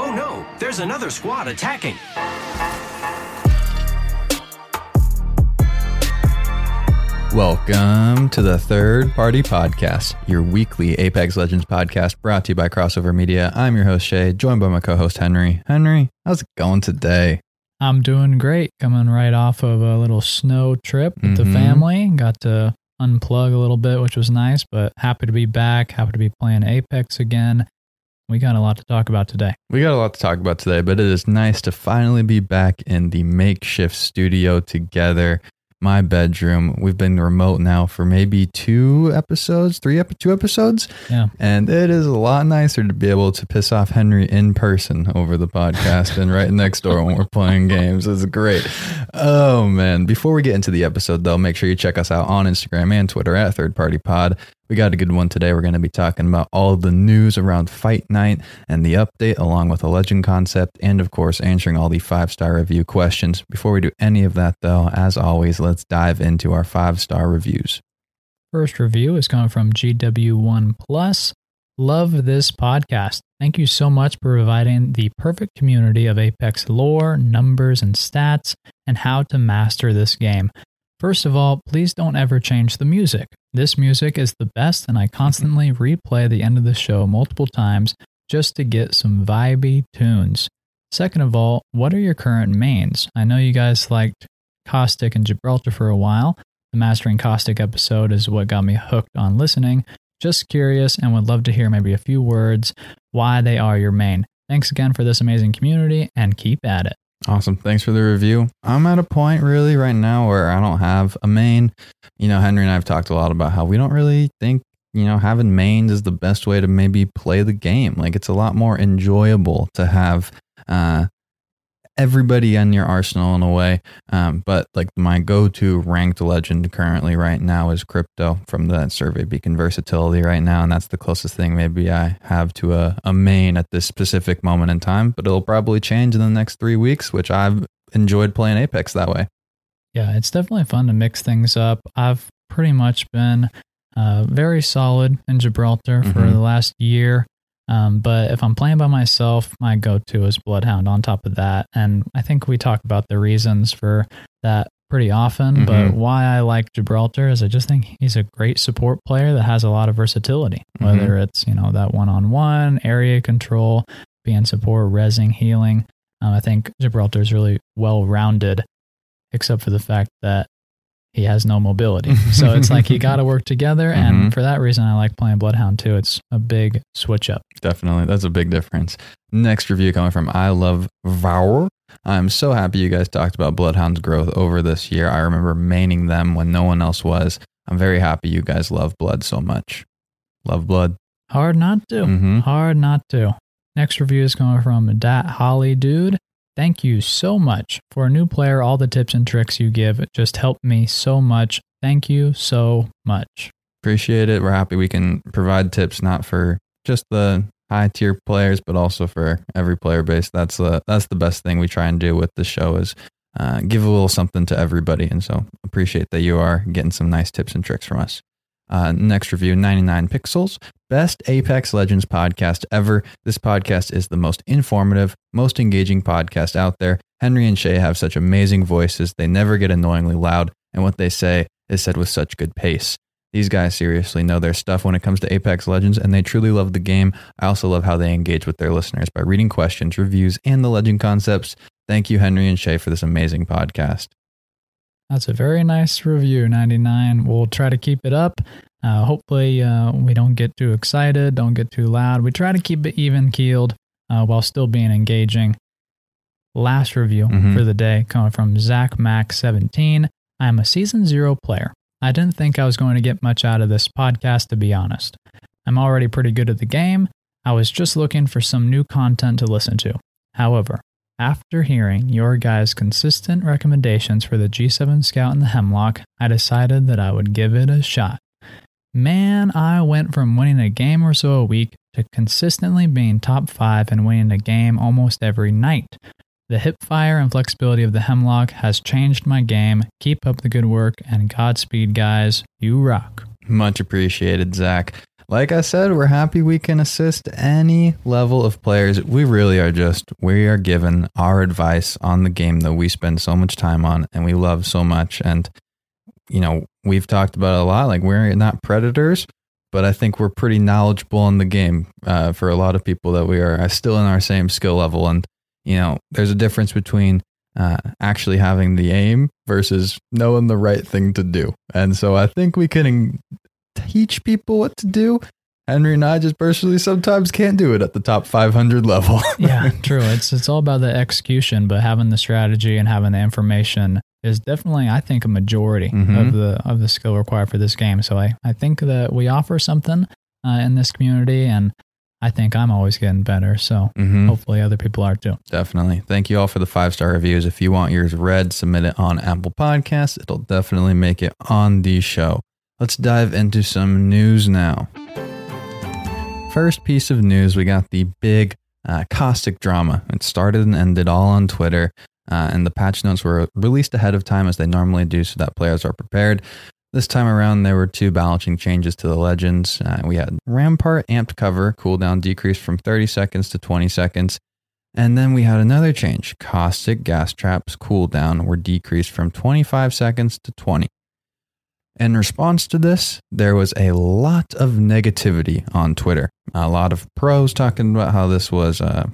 Oh no, there's another squad attacking. Welcome to the Third Party Podcast, your weekly Apex Legends podcast brought to you by Crossover Media. I'm your host, Shay, joined by my co host, Henry. Henry, how's it going today? I'm doing great. Coming right off of a little snow trip with the Mhm. family. Got to unplug a little bit, which was nice, but happy to be back. Happy to be playing Apex again. We got a lot to talk about today. We got a lot to talk about today, but it is nice to finally be back in the makeshift studio together. My bedroom. We've been remote now for maybe two episodes, three, ep- two episodes. Yeah. And it is a lot nicer to be able to piss off Henry in person over the podcast and right next door when we're playing games. It's great. Oh man. Before we get into the episode though, make sure you check us out on Instagram and Twitter at Third Party Pod. We got a good one today. We're going to be talking about all of the news around Fight Night and the update, along with a legend concept, and of course, answering all the five star review questions. Before we do any of that, though, as always, let's dive into our five star reviews. First review is coming from GW1 Plus. Love this podcast. Thank you so much for providing the perfect community of Apex lore, numbers, and stats, and how to master this game. First of all, please don't ever change the music. This music is the best, and I mm-hmm. constantly replay the end of the show multiple times just to get some vibey tunes. Second of all, what are your current mains? I know you guys liked Caustic and Gibraltar for a while. The Mastering Caustic episode is what got me hooked on listening. Just curious and would love to hear maybe a few words why they are your main. Thanks again for this amazing community and keep at it. Awesome. Thanks for the review. I'm at a point really right now where I don't have a main. You know, Henry and I have talked a lot about how we don't really think, you know, having mains is the best way to maybe play the game. Like it's a lot more enjoyable to have uh everybody in your arsenal in a way. Um, but like my go-to ranked legend currently right now is crypto from the survey beacon versatility right now. And that's the closest thing maybe I have to a, a main at this specific moment in time, but it'll probably change in the next three weeks, which I've enjoyed playing Apex that way. Yeah, it's definitely fun to mix things up. I've pretty much been uh, very solid in Gibraltar for Mhm. the last year. Um, but if I'm playing by myself, my go to is Bloodhound on top of that. And I think we talk about the reasons for that pretty often. But Mhm. why I like Gibraltar is I just think he's a great support player that has a lot of versatility, whether it's, you know, that one on one, area control, being support, resing, healing. Um, I think Gibraltar is really well rounded, except for the fact that he has no mobility. so it's like you got to work together. And for that reason, I like playing Bloodhound too. It's a big switch up. Definitely. That's a big difference. Next review coming from I Love Vour. I'm so happy you guys talked about Bloodhound's growth over this year. I remember maining them when no one else was. I'm very happy you guys love blood so much. Love blood. Hard not to. Mhm. Hard not to. Next review is coming from Dat Holly Dude. Thank you so much. For a new player, all the tips and tricks you give just help me so much. Thank you so much. Appreciate it. We're happy we can provide tips not for just the high tier players, but also for every player base. That's the that's the best thing we try and do with the show is uh, give a little something to everybody. And so appreciate that you are getting some nice tips and tricks from us. Uh, next review 99 Pixels. Best Apex Legends podcast ever. This podcast is the most informative, most engaging podcast out there. Henry and Shay have such amazing voices. They never get annoyingly loud, and what they say is said with such good pace. These guys seriously know their stuff when it comes to Apex Legends, and they truly love the game. I also love how they engage with their listeners by reading questions, reviews, and the legend concepts. Thank you, Henry and Shay, for this amazing podcast. That's a very nice review, 99. We'll try to keep it up. Uh, hopefully, uh, we don't get too excited, don't get too loud. We try to keep it even keeled uh, while still being engaging. Last review Mhm. for the day coming from Zach Mac 17. I am a season zero player. I didn't think I was going to get much out of this podcast, to be honest. I'm already pretty good at the game. I was just looking for some new content to listen to. However, after hearing your guys' consistent recommendations for the G7 Scout and the Hemlock, I decided that I would give it a shot. Man, I went from winning a game or so a week to consistently being top five and winning a game almost every night. The hip fire and flexibility of the Hemlock has changed my game. Keep up the good work and Godspeed, guys. You rock. Much appreciated, Zach. Like I said, we're happy we can assist any level of players. We really are just, we are given our advice on the game that we spend so much time on and we love so much. And, you know, we've talked about it a lot. Like, we're not predators, but I think we're pretty knowledgeable in the game uh, for a lot of people that we are still in our same skill level. And, you know, there's a difference between uh, actually having the aim versus knowing the right thing to do. And so I think we can teach people what to do. Henry and I just personally sometimes can't do it at the top 500 level. yeah, true. It's it's all about the execution, but having the strategy and having the information is definitely, I think, a majority Mhm. of the of the skill required for this game. So I I think that we offer something uh, in this community, and I think I'm always getting better. So Mhm. hopefully other people are too. Definitely. Thank you all for the five star reviews. If you want yours read, submit it on Apple Podcasts. It'll definitely make it on the show. Let's dive into some news now. First piece of news we got the big uh, caustic drama. It started and ended all on Twitter, uh, and the patch notes were released ahead of time as they normally do so that players are prepared. This time around, there were two balancing changes to the legends. Uh, we had Rampart amped cover cooldown decreased from 30 seconds to 20 seconds. And then we had another change. Caustic gas traps cooldown were decreased from 25 seconds to 20. In response to this, there was a lot of negativity on Twitter. A lot of pros talking about how this was uh,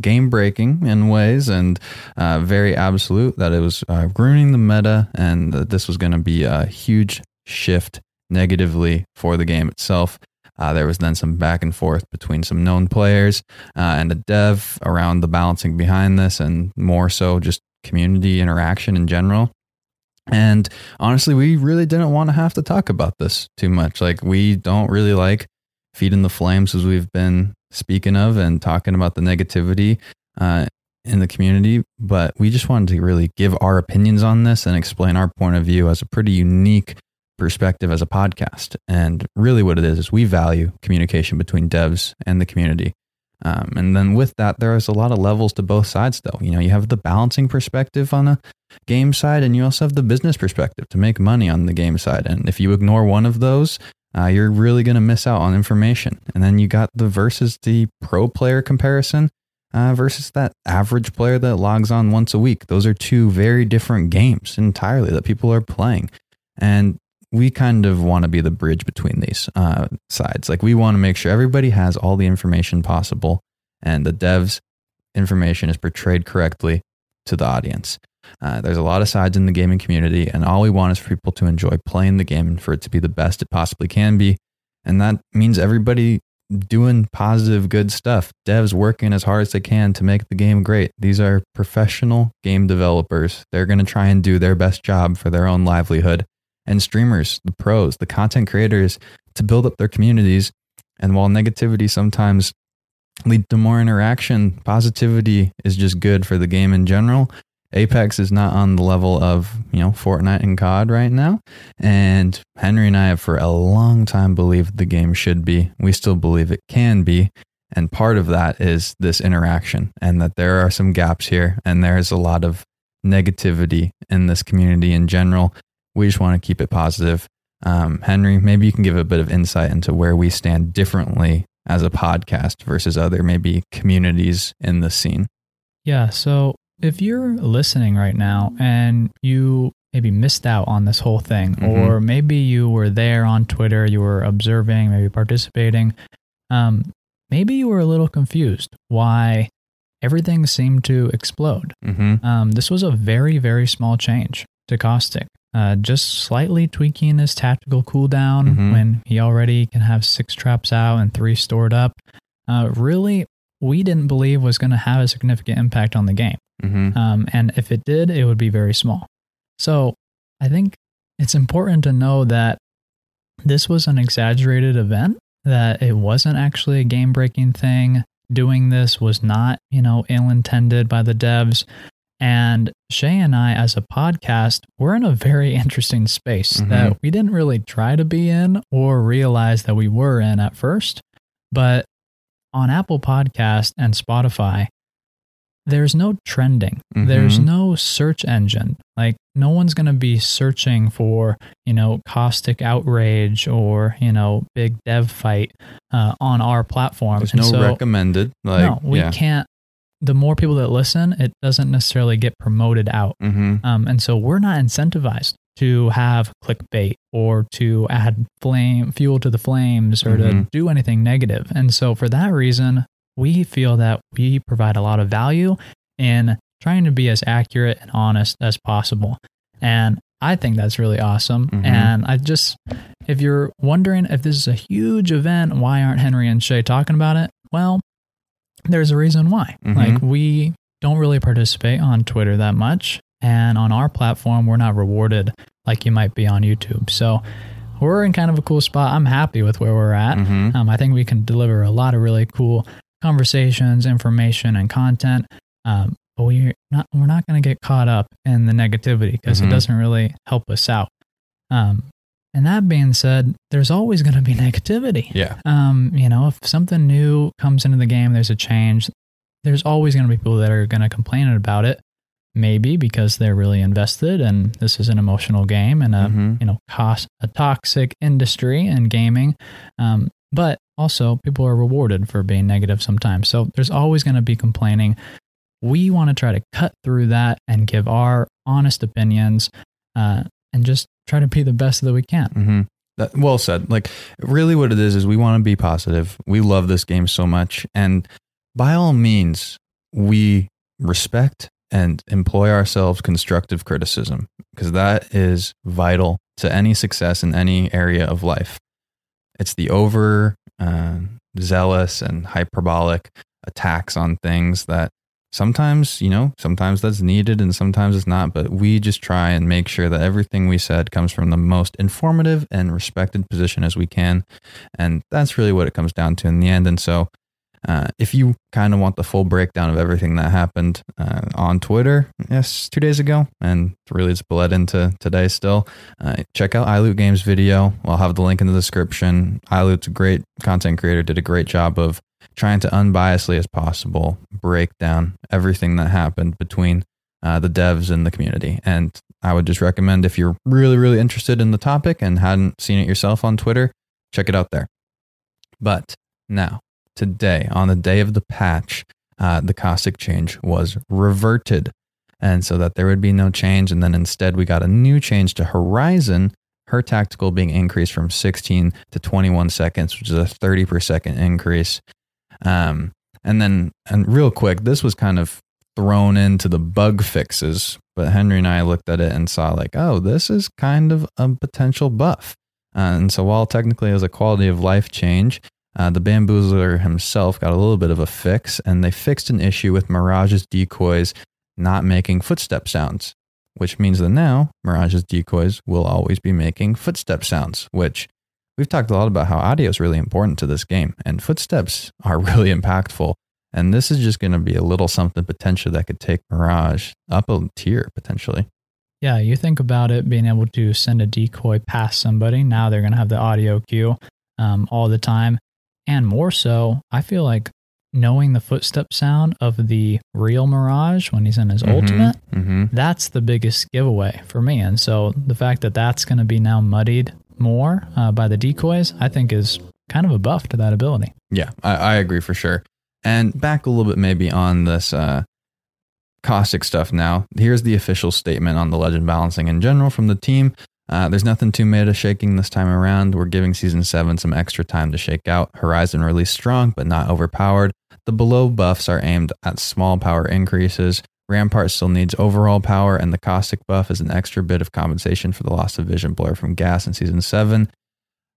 game breaking in ways and uh, very absolute, that it was uh, ruining the meta and that this was going to be a huge shift negatively for the game itself. Uh, there was then some back and forth between some known players uh, and a dev around the balancing behind this, and more so just community interaction in general. And honestly, we really didn't want to have to talk about this too much. Like, we don't really like feeding the flames as we've been speaking of and talking about the negativity uh, in the community. But we just wanted to really give our opinions on this and explain our point of view as a pretty unique perspective as a podcast. And really, what it is is we value communication between devs and the community. Um, and then with that, there is a lot of levels to both sides, though. You know, you have the balancing perspective on the game side, and you also have the business perspective to make money on the game side. And if you ignore one of those, uh, you're really going to miss out on information. And then you got the versus the pro player comparison uh, versus that average player that logs on once a week. Those are two very different games entirely that people are playing. And we kind of want to be the bridge between these uh, sides. Like we want to make sure everybody has all the information possible and the devs information is portrayed correctly to the audience. Uh, there's a lot of sides in the gaming community, and all we want is for people to enjoy playing the game and for it to be the best it possibly can be. And that means everybody doing positive, good stuff. Devs working as hard as they can to make the game great. These are professional game developers. They're going to try and do their best job for their own livelihood. And streamers, the pros, the content creators to build up their communities. And while negativity sometimes leads to more interaction, positivity is just good for the game in general. Apex is not on the level of, you know, Fortnite and COD right now. And Henry and I have for a long time believed the game should be. We still believe it can be. And part of that is this interaction and that there are some gaps here and there's a lot of negativity in this community in general. We just want to keep it positive. Um, Henry, maybe you can give a bit of insight into where we stand differently as a podcast versus other maybe communities in the scene. Yeah. So if you're listening right now and you maybe missed out on this whole thing, Mhm. or maybe you were there on Twitter, you were observing, maybe participating, um, maybe you were a little confused why everything seemed to explode. Mm-hmm. Um, this was a very, very small change to Caustic. Uh, just slightly tweaking his tactical cooldown Mhm. when he already can have six traps out and three stored up. Uh, really, we didn't believe was going to have a significant impact on the game. Mm-hmm. Um, and if it did, it would be very small. So I think it's important to know that this was an exaggerated event, that it wasn't actually a game breaking thing. Doing this was not, you know, ill intended by the devs. And Shay and I, as a podcast, we're in a very interesting space Mhm. that we didn't really try to be in or realize that we were in at first. But on Apple Podcast and Spotify, there's no trending. There's Mhm. no search engine. Like no one's going to be searching for, you know, caustic outrage or, you know, big dev fight uh, on our platform. There's And no so- recommended. Like, no, we yeah. can't. The more people that listen, it doesn't necessarily get promoted out. hmm Um, and so we're not incentivized to have clickbait or to add flame fuel to the flames or to Mhm. do anything negative. And so for that reason, we feel that we provide a lot of value in trying to be as accurate and honest as possible. And I think that's really awesome. Mhm. And I just, if you're wondering if this is a huge event, why aren't Henry and Shay talking about it? Well, there's a reason why. Mhm. Like, we don't really participate on Twitter that much. And on our platform, we're not rewarded like you might be on YouTube. So we're in kind of a cool spot. I'm happy with where we're at. Mhm. Um, I think we can deliver a lot of really cool conversations, information, and content. Um, but we're not we're not going to get caught up in the negativity because Mhm. it doesn't really help us out. Um, and that being said, there's always going to be negativity. Yeah. Um, you know, if something new comes into the game, there's a change. There's always going to be people that are going to complain about it. Maybe because they're really invested, and this is an emotional game and a Mhm. you know cost a toxic industry in gaming. Um, but also, people are rewarded for being negative sometimes. So there's always going to be complaining. We want to try to cut through that and give our honest opinions, uh, and just try to be the best that we can. hmm That, well said. Like, really, what it is is we want to be positive. We love this game so much, and by all means, we respect and employ ourselves constructive criticism because that is vital to any success in any area of life. It's the over uh, zealous and hyperbolic attacks on things that sometimes, you know, sometimes that's needed and sometimes it's not. But we just try and make sure that everything we said comes from the most informative and respected position as we can. And that's really what it comes down to in the end. And so, uh, if you kind of want the full breakdown of everything that happened uh, on Twitter, yes, two days ago, and really it's bled into today still, uh, check out iLoot Games video. I'll have the link in the description. iLoot's a great content creator, did a great job of trying to unbiasedly as possible break down everything that happened between uh, the devs and the community. And I would just recommend if you're really, really interested in the topic and hadn't seen it yourself on Twitter, check it out there. But now, today, on the day of the patch, uh, the caustic change was reverted. And so that there would be no change. And then instead, we got a new change to Horizon, her tactical being increased from 16 to 21 seconds, which is a 30 per second increase. Um, and then, and real quick, this was kind of thrown into the bug fixes, but Henry and I looked at it and saw, like, oh, this is kind of a potential buff. Uh, and so, while technically it was a quality of life change, uh, the bamboozler himself got a little bit of a fix, and they fixed an issue with Mirage's decoys not making footstep sounds, which means that now Mirage's decoys will always be making footstep sounds, which we've talked a lot about how audio is really important to this game, and footsteps are really impactful. And this is just going to be a little something potential that could take Mirage up a tier potentially. Yeah, you think about it being able to send a decoy past somebody. Now they're going to have the audio cue um, all the time. And more so, I feel like knowing the footstep sound of the real Mirage when he's in his ultimate, hmm that's the biggest giveaway for me. And so the fact that that's going to be now muddied more uh, by the decoys, I think is kind of a buff to that ability. Yeah, I, I agree for sure. And back a little bit maybe on this uh, caustic stuff now. Here's the official statement on the legend balancing in general from the team. Uh, there's nothing too meta shaking this time around. We're giving season seven some extra time to shake out. Horizon released strong, but not overpowered. The below buffs are aimed at small power increases. Rampart still needs overall power, and the caustic buff is an extra bit of compensation for the loss of vision blur from gas in season seven.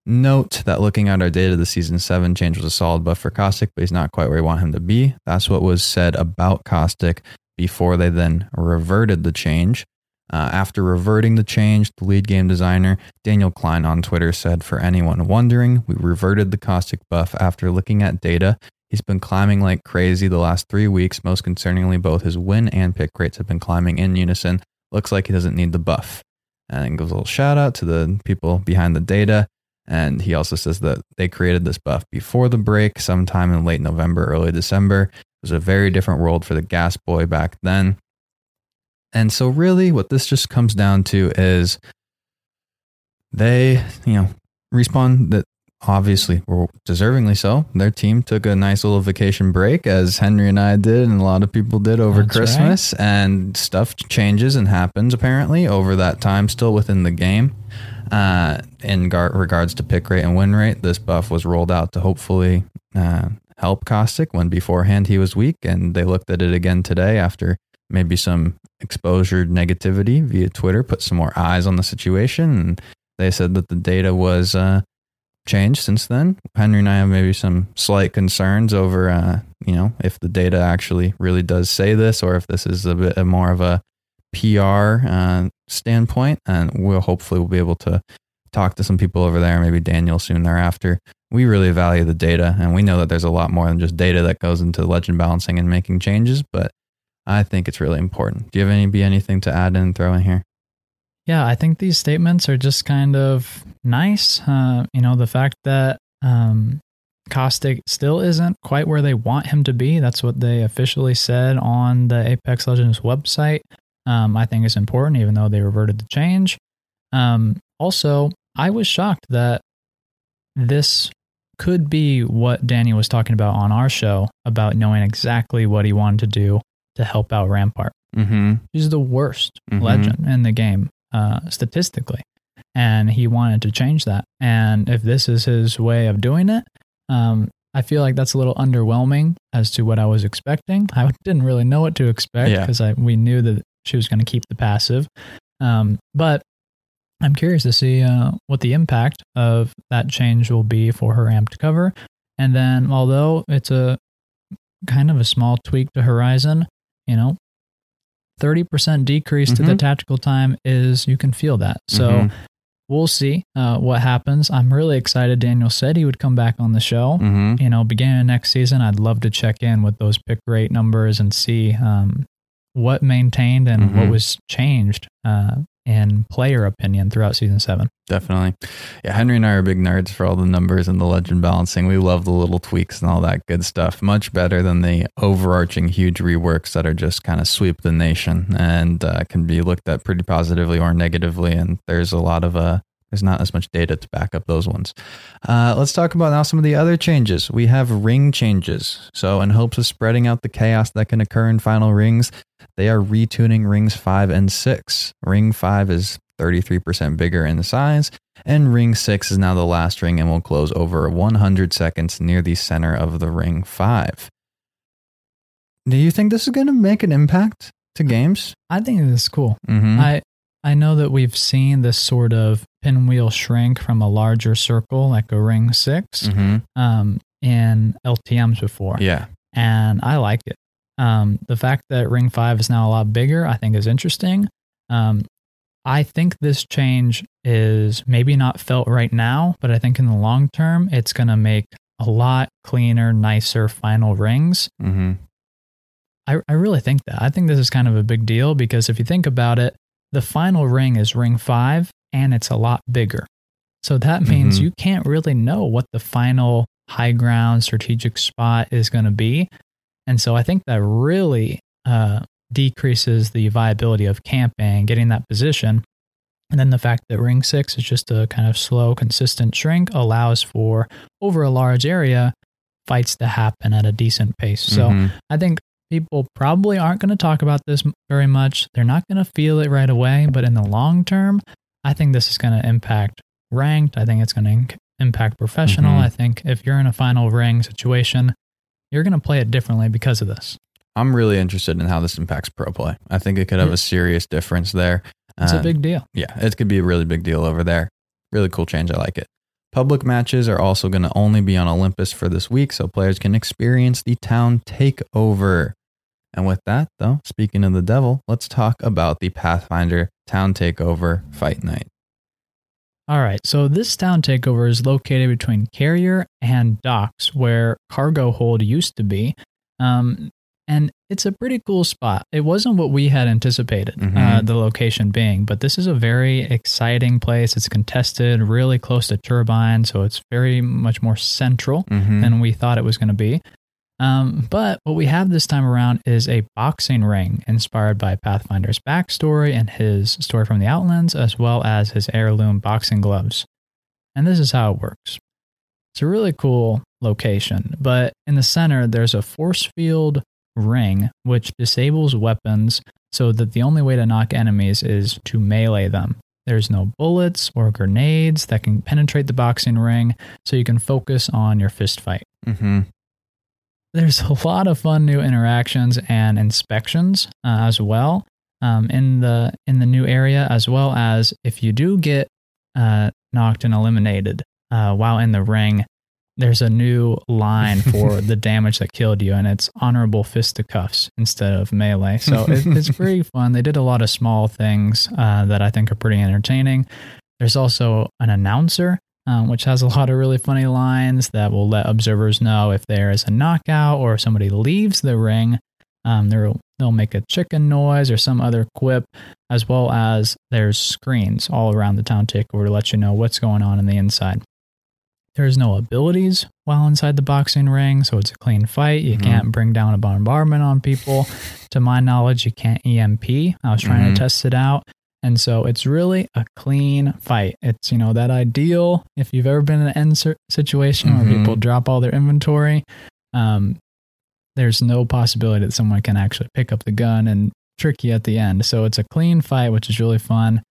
Note that looking at our data, the season seven change was a solid buff for Caustic, but he's not quite where we want him to be. That's what was said about Caustic before they then reverted the change. Uh, after reverting the change, the lead game designer, Daniel Klein on Twitter, said, For anyone wondering, we reverted the Caustic buff after looking at data. He's been climbing like crazy the last three weeks. Most concerningly, both his win and pick rates have been climbing in unison. Looks like he doesn't need the buff. And gives a little shout out to the people behind the data. And he also says that they created this buff before the break, sometime in late November, early December. It was a very different world for the gas boy back then. And so, really, what this just comes down to is they, you know, respawn that obviously were deservingly so. Their team took a nice little vacation break, as Henry and I did, and a lot of people did over That's Christmas. And stuff changes and happens apparently over that time, still within the game. Uh, in gar- regards to pick rate and win rate, this buff was rolled out to hopefully uh, help Caustic when beforehand he was weak. And they looked at it again today after maybe some exposure negativity via Twitter, put some more eyes on the situation. And they said that the data was uh, changed since then. Henry and I have maybe some slight concerns over, uh, you know, if the data actually really does say this or if this is a bit more of a PR uh, standpoint. And we'll hopefully we'll be able to talk to some people over there, maybe Daniel soon thereafter. We really value the data and we know that there's a lot more than just data that goes into legend balancing and making changes, but I think it's really important. Do you have any be anything to add in and throw in here? Yeah, I think these statements are just kind of nice. Uh, you know, the fact that um, Caustic still isn't quite where they want him to be. That's what they officially said on the Apex Legends website. Um, I think is important, even though they reverted the change. Um, also, I was shocked that this could be what Danny was talking about on our show about knowing exactly what he wanted to do to help out Rampart. Mm-hmm. He's the worst Mhm. legend in the game, uh, statistically. And he wanted to change that. And if this is his way of doing it, um, I feel like that's a little underwhelming as to what I was expecting. I didn't really know what to expect because I we knew that she was going to keep the passive. Um, but I'm curious to see uh, what the impact of that change will be for her amped cover. And then, although it's a kind of a small tweak to Horizon, you know, 30% decrease to the Mhm. tactical time is you can feel that. So Mhm. we'll see uh, what happens. I'm really excited. Daniel said he would come back on the show. Mm-hmm. You know, beginning of next season, I'd love to check in with those pick rate numbers and see um, what maintained and what Mhm. was changed uh, in player opinion throughout season seven. Definitely. Yeah, Henry and I are big nerds for all the numbers and the legend balancing. We love the little tweaks and all that good stuff. Much better than the overarching huge reworks that are just kind of sweep the nation and uh, can be looked at pretty positively or negatively. And there's a lot of uh, there's not as much data to back up those ones. Uh, let's talk about now some of the other changes. We have ring changes. So, in hopes of spreading out the chaos that can occur in final rings, they are retuning rings five and six. Ring five is 33% bigger in size, and ring six is now the last ring and will close over 100 seconds near the center of the ring five. Do you think this is going to make an impact to games? I think it is cool. Mm-hmm. I I know that we've seen this sort of pinwheel shrink from a larger circle, like a ring 6 mm-hmm. um, in LTMs before. Yeah. and I like it. Um, the fact that Ring Five is now a lot bigger, I think, is interesting. Um, I think this change is maybe not felt right now, but I think in the long term, it's going to make a lot cleaner, nicer final rings. Mm-hmm. I, I really think that. I think this is kind of a big deal because if you think about it, the final ring is Ring Five, and it's a lot bigger. So that means Mhm. you can't really know what the final high ground strategic spot is going to be. And so I think that really uh, decreases the viability of camping, getting that position. And then the fact that ring six is just a kind of slow, consistent shrink allows for over a large area fights to happen at a decent pace. So Mhm. I think people probably aren't going to talk about this very much. They're not going to feel it right away, but in the long term, I think this is going to impact ranked. I think it's going to impact professional. Mhm. I think if you're in a final ring situation, you're going to play it differently because of this. I'm really interested in how this impacts pro play. I think it could have a serious difference there. It's a big deal. Yeah, it could be a really big deal over there. Really cool change. I like it. Public matches are also going to only be on Olympus for this week, so players can experience the town takeover. And with that, though, speaking of the devil, let's talk about the Pathfinder Town Takeover Fight Night. All right. So this town takeover is located between Carrier and Docks, where Cargo Hold used to be. Um, and it's a pretty cool spot. It wasn't what we had anticipated, uh, Mhm. the location being, but this is a very exciting place. It's contested, really close to Turbine, so it's very much more central Mm-hmm. than we thought it was going to be. Um, but what we have this time around is a boxing ring inspired by Pathfinder's backstory and his story from the Outlands, as well as his heirloom boxing gloves. And this is how it works. It's a really cool location, but in the center, there's a force field ring which disables weapons so that the only way to knock enemies is to melee them. There's no bullets or grenades that can penetrate the boxing ring, so you can focus on your fist fight. Mm-hmm. There's a lot of fun new interactions and inspections uh, as well um, in the in the new area, as well as if you do get uh, knocked and eliminated uh, while in the ring, there's a new line for the damage that killed you, and it's honorable fisticuffs instead of melee. So it, it's pretty fun. They did a lot of small things uh, that I think are pretty entertaining. There's also an announcer, um, which has a lot of really funny lines that will let observers know if there is a knockout or if somebody leaves the ring. Um, they'll they'll make a chicken noise or some other quip, as well as there's screens all around the town takeover to let you know what's going on in the inside. There's no abilities while inside the boxing ring, so it's a clean fight. You Mhm. can't bring down a bombardment on people. to my knowledge, you can't EMP. I was trying Mhm. to test it out. And so it's really a clean fight. It's, you know, that ideal if you've ever been in an end situation where Mhm. people drop all their inventory, um, there's no possibility that someone can actually pick up the gun and trick you at the end. So it's a clean fight, which is really fun.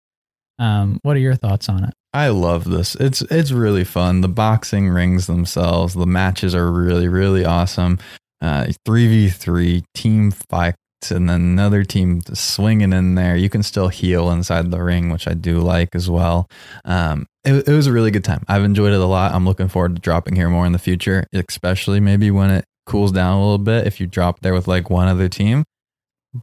Um, what are your thoughts on it? I love this. It's it's really fun. The boxing rings themselves, the matches are really really awesome. Uh, Three v three team fights, and then another team swinging in there. You can still heal inside the ring, which I do like as well. Um, it, it was a really good time. I've enjoyed it a lot. I'm looking forward to dropping here more in the future, especially maybe when it cools down a little bit. If you drop there with like one other team,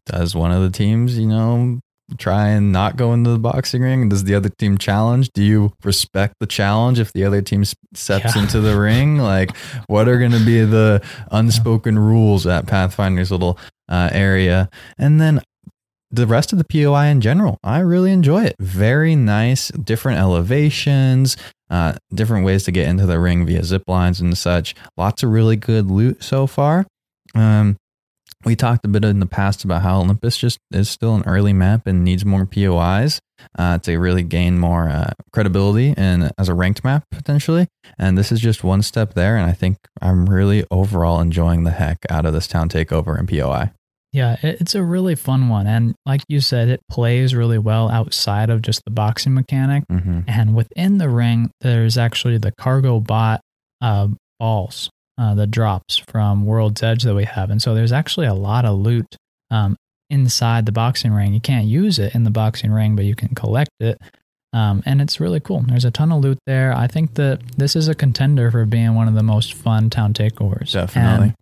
does one of the teams, you know, try and not go into the boxing ring? Does the other team challenge? Do you respect the challenge if the other team steps Yeah. into the ring? Like, what are going to be the unspoken rules at Pathfinder's little uh, area? And then the rest of the POI in general, I really enjoy it. Very nice, different elevations, uh, different ways to get into the ring via zip lines and such. Lots of really good loot so far. Um, we talked a bit in the past about how Olympus just is still an early map and needs more POIs uh, to really gain more uh, credibility and as a ranked map potentially. And this is just one step there. And I think I'm really overall enjoying the heck out of this town takeover and POI. Yeah, it's a really fun one. And like you said, it plays really well outside of just the boxing mechanic. Mm-hmm. And within the ring, there's actually the cargo bot uh, balls, uh, the drops from World's Edge that we have. And so there's actually a lot of loot um, inside the boxing ring. You can't use it in the boxing ring, but you can collect it. Um, and it's really cool. There's a ton of loot there. I think that this is a contender for being one of the most fun town takeovers. Definitely. And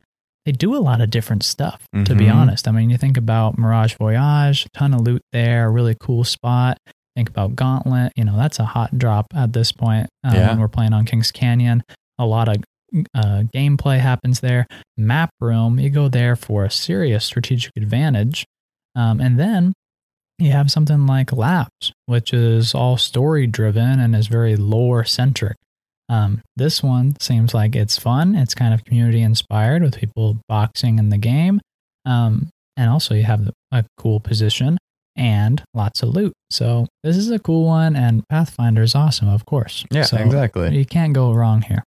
they do a lot of different stuff, to be Mhm. honest. I mean, you think about Mirage Voyage, ton of loot there, really cool spot. Think about Gauntlet, you know, that's a hot drop at this point uh, Yeah. when we're playing on Kings Canyon. A lot of uh, gameplay happens there. Map room, you go there for a serious strategic advantage. Um, and then you have something like Labs, which is all story driven and is very lore centric. Um, this one seems like it's fun. It's kind of community inspired with people boxing in the game. Um, and also, you have a cool position and lots of loot. So, this is a cool one. And Pathfinder is awesome, of course. Yeah, so exactly. You can't go wrong here.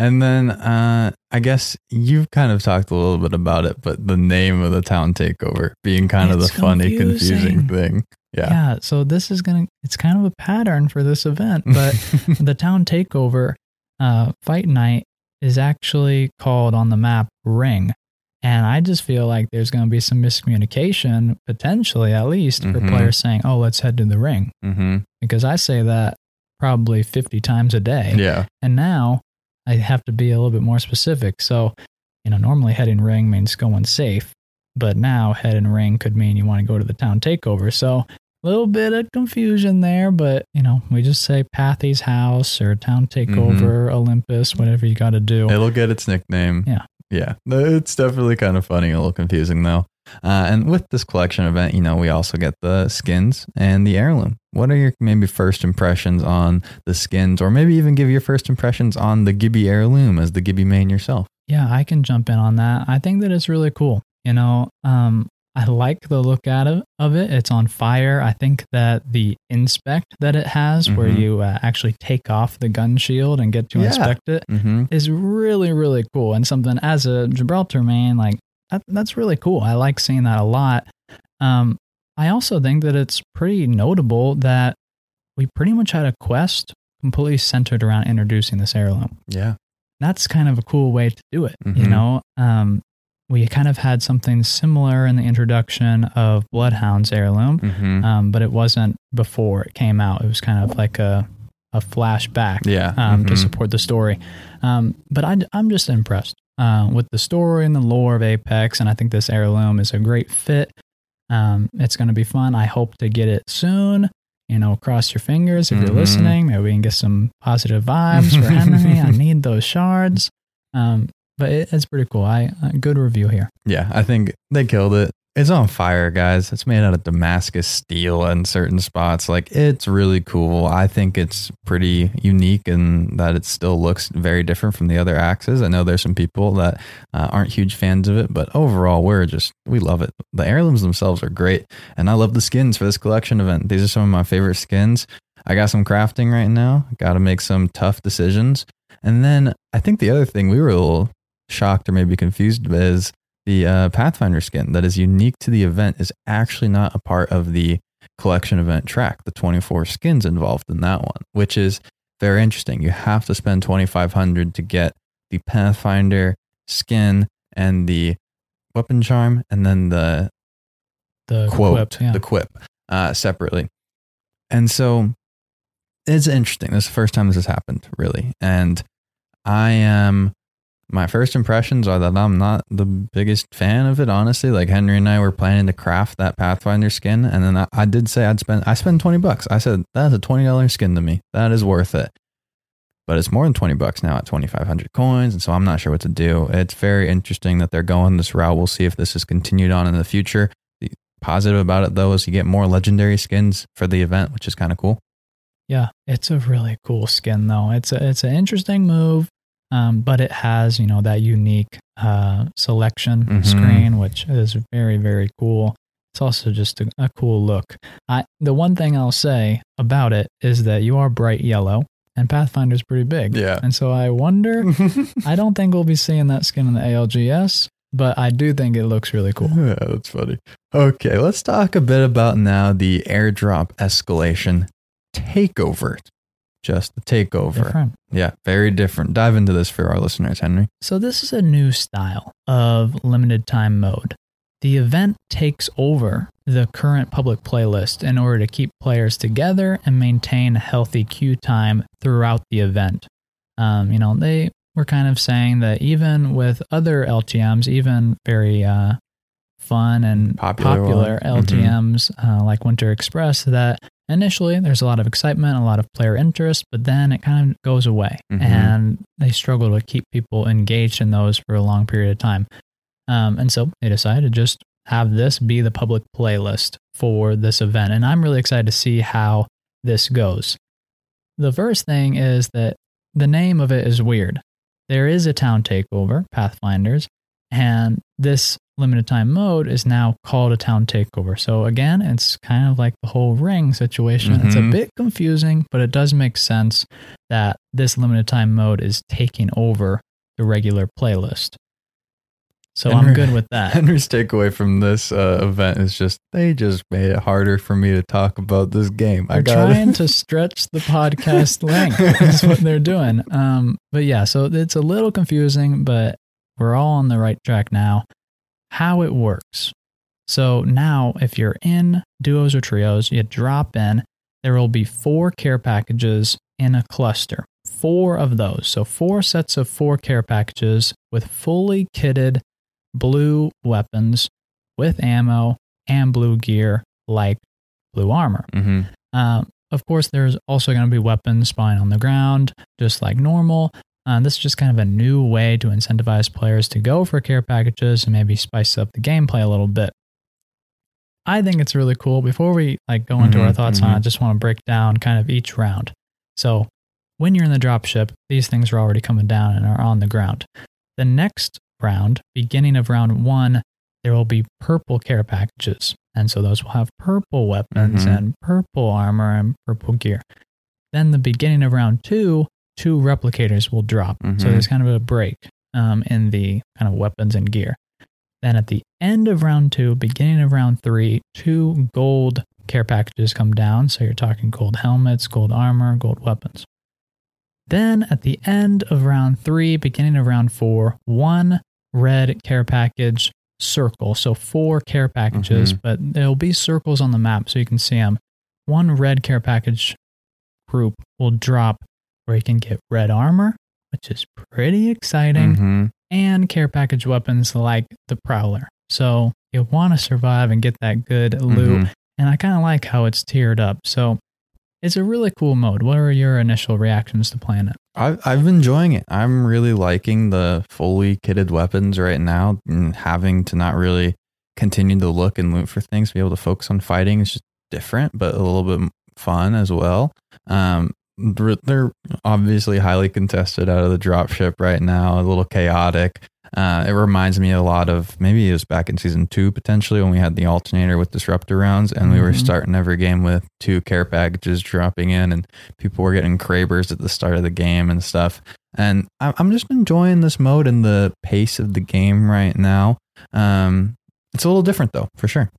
And then uh, I guess you've kind of talked a little bit about it, but the name of the town takeover being kind of It's the funny, confusing confusing. thing. Yeah. Yeah. So, this is going to, it's kind of a pattern for this event, but the town takeover uh, fight night is actually called on the map ring and i just feel like there's going to be some miscommunication potentially at least for Mhm. players saying oh let's head to the ring hmm because i say that probably 50 times a day Yeah. and now i have to be a little bit more specific so you know normally heading ring means going safe but now heading ring could mean you want to go to the town takeover so a little bit of confusion there but you know we just say pathy's house or town mm-hmm. takeover olympus whatever you got to do It'll get its nickname. Yeah. Yeah. It's definitely kind of funny, a little confusing though. Uh, and with this collection event, you know, we also get the skins and the heirloom. What are your maybe first impressions on the skins, or maybe even give your first impressions on the Gibby heirloom as the Gibby main yourself? Yeah, I can jump in on that. I think that it's really cool. You know, um, I like the look at it, of it. It's on fire. I think that the inspect that it has, where Mhm. you uh, actually take off the gun shield and get to Yeah. inspect it, Mm-hmm. is really really cool and something as a Gibraltar man like that, that's really cool. I like seeing that a lot. Um, I also think that it's pretty notable that we pretty much had a quest completely centered around introducing this heirloom. Yeah. That's kind of a cool way to do it. You Mhm. know, um, we kind of had something similar in the introduction of Bloodhound's heirloom, Mm-hmm. um, but it wasn't before it came out. It was kind of like a a flashback yeah. um, to mhm. support the story. Um, but I, I'm just impressed uh, with the story and the lore of Apex, and I think this heirloom is a great fit. Um, it's going to be fun. I hope to get it soon. You know, cross your fingers if you're Mhm. listening. Maybe we can get some positive vibes for Henry. I need those shards. Um, but it, it's pretty cool. I uh, good review here. Yeah, I think they killed it. It's on fire, guys. It's made out of Damascus steel in certain spots. Like it's really cool. I think it's pretty unique in that it still looks very different from the other axes. I know there's some people that uh, aren't huge fans of it, but overall, we're just we love it. The heirlooms themselves are great, and I love the skins for this collection event. These are some of my favorite skins. I got some crafting right now. Got to make some tough decisions, and then I think the other thing we were a little shocked or maybe confused is the uh, Pathfinder skin that is unique to the event is actually not a part of the collection event track. The 24 skins involved in that one, which is very interesting. You have to spend 2500 to get the Pathfinder skin and the weapon charm and then the The quote, quip, yeah. the quip, uh, separately. And so it's interesting. This is the first time this has happened, really. And I am, my first impressions are that I'm not the biggest fan of it, honestly. Like Henry and I were planning to craft that Pathfinder skin. And then I, I did say I'd spend, I spent 20 bucks. I said, that's a $20 skin to me. That is worth it. But it's more than 20 bucks now at 2,500 coins. And so I'm not sure what to do. It's very interesting that they're going this route. We'll see if this is continued on in the future The positive about it though is you get more legendary skins for the event, which is kind of cool. Yeah, it's a really cool skin though. It's a it's an interesting move, um, but it has you know that unique uh, selection Mhm. screen, which is very very cool. It's also just a, a cool look. I the one thing I'll say about it is that you are bright yellow, and Pathfinder's pretty big. Yeah. and so I wonder. I don't think we'll be seeing that skin in the ALGS, but I do think it looks really cool. Yeah, that's funny. Okay, let's talk a bit about now the airdrop escalation takeover. Just the takeover. Different. Yeah, very different. Dive into this for our listeners, Henry. So, this is a new style of limited time mode. The event takes over the current public playlist in order to keep players together and maintain a healthy queue time throughout the event. Um, you know, they were kind of saying that even with other LTMs, even very uh, fun and Popular popular. LTMs uh, like Winter Express, that initially there's a lot of excitement, a lot of player interest, but then it kind of goes away Mhm. and they struggle to keep people engaged in those for a long period of time. Um, and so they decided to just have this be the public playlist for this event. And I'm really excited to see how this goes. The first thing is that the name of it is weird. There is a town takeover, Pathfinders, and this limited time mode is now called a town takeover. So again, it's kind of like the whole ring situation. It's a Mhm. bit confusing, but it does make sense that this limited time mode is taking over the regular playlist. So I'm good with that. Henry's takeaway from this uh, event is just they just made it harder for me to talk about this game. I They're got trying to stretch the podcast length. That's what they're doing. Um, but yeah, so it's a little confusing, but we're all on the right track now. How it works. So now, if you're in duos or trios, you drop in. There will be four care packages in a cluster. Four of those. So, four sets of four care packages with fully kitted blue weapons with ammo and blue gear like blue armor. hmm Uh, of course, there's also going to be weapons spawning on the ground, just like normal. Uh, this is just kind of a new way to incentivize players to go for care packages and maybe spice up the gameplay a little bit. I think it's really cool. Before we like go into our Mhm, thoughts on it, mhm. I just want to break down kind of each round. So when you're in the dropship, these things are already coming down and are on the ground. The next round, beginning of round one, there will be purple care packages. And so those will have purple weapons Mhm. and purple armor and purple gear. Then the beginning of round two, two replicators will drop. So Mhm. there's kind of a break um, in the kind of weapons and gear. Then at the end of round two, beginning of round three, two gold care packages come down. So you're talking gold helmets, gold armor, gold weapons. Then at the end of round three, beginning of round four, one red care package circle. So four care packages, but there'll be circles on the map so you can see them. One red care package group will drop where you can get red armor, which is pretty exciting, Mhm. and care package weapons like the Prowler. So you want to survive and get that good loot. Mhm. And I kind of like how it's tiered up. So it's a really cool mode. What are your initial reactions to playing it? I've, I've been enjoying it. I'm really liking the fully kitted weapons right now and having to not really continue to look and loot for things, be able to focus on fighting is just different, but a little bit fun as well. Um, they're obviously highly contested out of the dropship right now, a little chaotic. Uh, it reminds me a lot of maybe it was back in season two potentially when we had the alternator with disruptor rounds and we were Mhm. starting every game with two care packages dropping in and people were getting Krabers at the start of the game and stuff. And I'm just enjoying this mode and the pace of the game right now. Um, it's a little different though, for sure.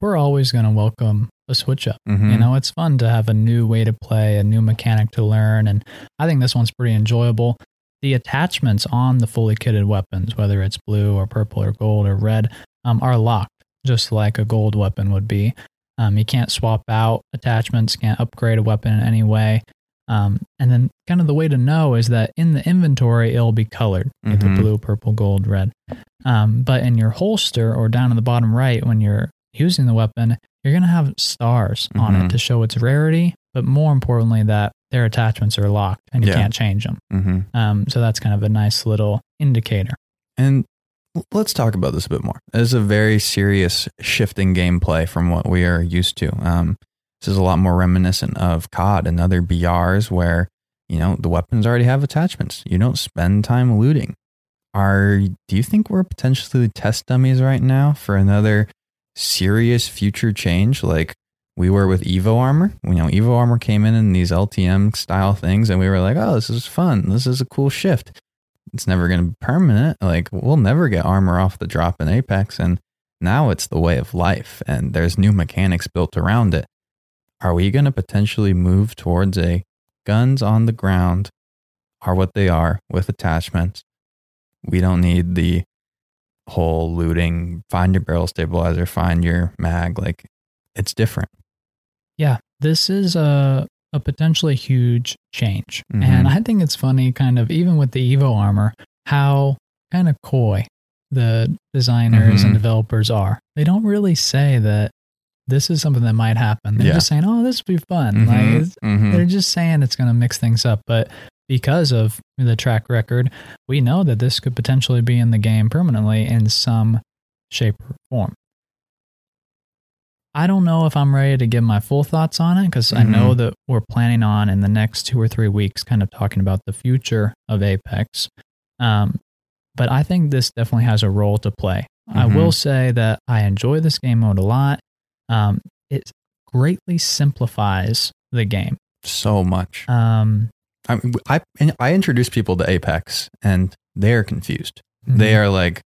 We're always going to welcome a switch up. Mhm. You know, it's fun to have a new way to play, a new mechanic to learn. And I think this one's pretty enjoyable. The attachments on the fully kitted weapons, whether it's blue or purple or gold or red, um, are locked, just like a gold weapon would be. Um, you can't swap out attachments, can't upgrade a weapon in any way. Um, and then, kind of the way to know is that in the inventory, it'll be colored the blue, purple, gold, red. Um, but in your holster or down in the bottom right, when you're using the weapon, you're going to have stars on Mhm. it to show its rarity, but more importantly, that their attachments are locked and you Yeah. can't change them. Mhm. Um, so that's kind of a nice little indicator. And let's talk about this a bit more. This is a very serious shifting gameplay from what we are used to. Um, this is a lot more reminiscent of COD and other BRs where, you know, the weapons already have attachments. You don't spend time looting. Are do you think we're potentially test dummies right now for another serious future change like we were with Evo armor? You know, Evo armor came in in these LTM style things and we were like, "Oh, this is fun. This is a cool shift." it's never going to be permanent. Like we'll never get armor off the drop in Apex, and now it's the way of life, and there's new mechanics built around it. Are we going to potentially move towards a guns on the ground are what they are with attachments? We don't need the whole looting. Find your barrel stabilizer. Find your mag. Like it's different. Yeah, this is a a potentially huge change. Mhm. And I think it's funny, kind of, even with the Evo armor, how kind of coy the designers and Mhm. developers are. They don't really say that this is something that might happen. They're Yeah. just saying, oh, this would be fun. Like, Mhm. it's- Mhm. they're just saying it's going to mix things up. But because of the track record, we know that this could potentially be in the game permanently in some shape or form. I don't know if I'm ready to give my full thoughts on it because I know that we're planning on in the next two or three weeks kind of talking about the future of Apex. Um, but I think this definitely has a role to play. I Mhm. will say that I enjoy this game mode a lot. Um, it greatly simplifies the game. so much. Um, I mean, I I introduce people to Apex, and they're confused. They mhm. are like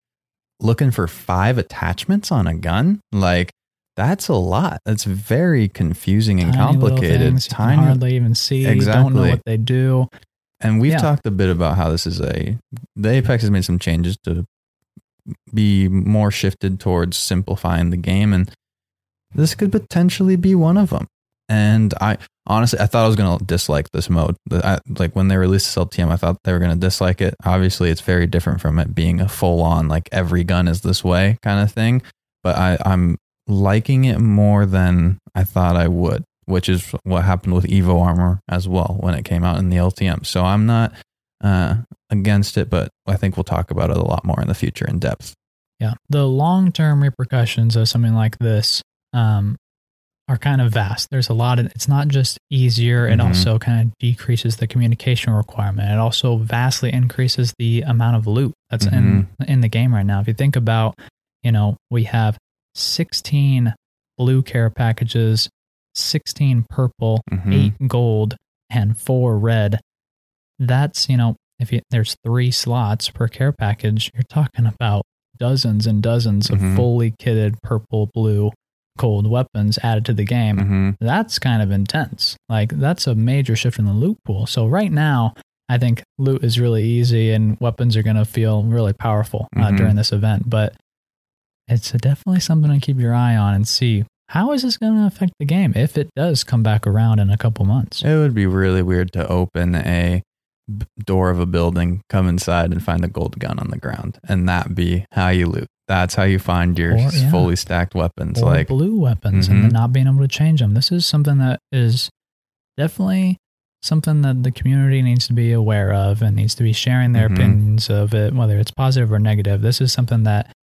looking for five attachments on a gun. Like that's a lot. That's very confusing and Tiny little complicated. things you can Tiny, hardly even see. Exactly. Don't know what they do. and we've Yeah. talked a bit about how this is a the Apex has made some changes to be more shifted towards simplifying the game, and this could potentially be one of them. And I honestly, I thought I was to dislike this mode. I, like when they released this LTM, I thought they were to dislike it. Obviously, it's very different from it being a full on, like every gun is this way kind of thing. But I, I'm liking it more than I thought I would, which is what happened with Evo Armor as well when it came out in the LTM. So I'm not uh, against it, but I think we'll talk about it a lot more in the future in depth. Yeah. The long term repercussions of something like this, um, are kind of vast. There's a lot of it's not just easier, it Mhm. also kind of decreases the communication requirement. It also vastly increases the amount of loot that's in in the game right now. If you think about, you know, we have 16 blue care packages, 16 purple, Mhm. 8 gold, and 4 red. That's, you know, if you, there's 3 slots per care package, you're talking about dozens and dozens of fully kitted purple, blue, gold weapons added to the game Mhm. that's kind of intense. Like that's a major shift in the loot pool. So right now, I think loot is really easy and weapons are going to feel really powerful uh, Mhm. during this event. But it's definitely something to keep your eye on and see how is this going to affect the game if it does come back around in a couple months. It would be really weird to open a door of a building, come inside, and find a gold gun on the ground, and that be how you loot. That's how you find your Or, yeah. fully stacked weapons. Or like, blue weapons Mhm. and then not being able to change them. This is something that is definitely something that the community needs to be aware of and needs to be sharing their Mhm. opinions of it, whether it's positive or negative. This is something that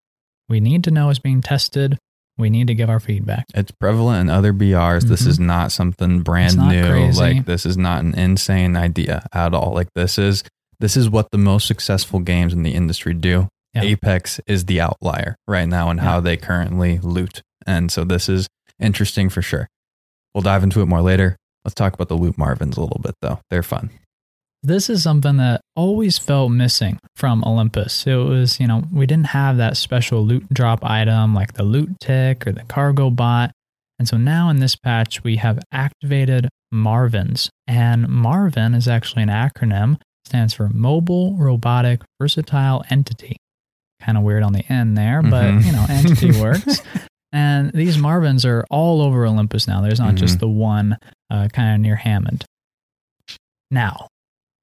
we need to know is being tested. We need to give our feedback. it's prevalent in other BRs. This Mhm. is not something brand not new. crazy. Like this is not an insane idea at all. Like this is this is what the most successful games in the industry do. Yeah. Apex is the outlier right now in Yeah. how they currently loot. And so this is interesting for sure. We'll dive into it more later. Let's talk about the loot Marvins a little bit though. They're fun. This is something that always felt missing from Olympus. It was, you know, we didn't have that special loot drop item like the loot tick or the cargo bot. And so now in this patch, we have activated Marvins. And Marvin is actually an acronym, stands for Mobile Robotic Versatile Entity. Kind of weird on the end there, but, Mhm. you know, entity works. And these Marvins are all over Olympus now. There's not just the one uh, kind of near Hammond. Now,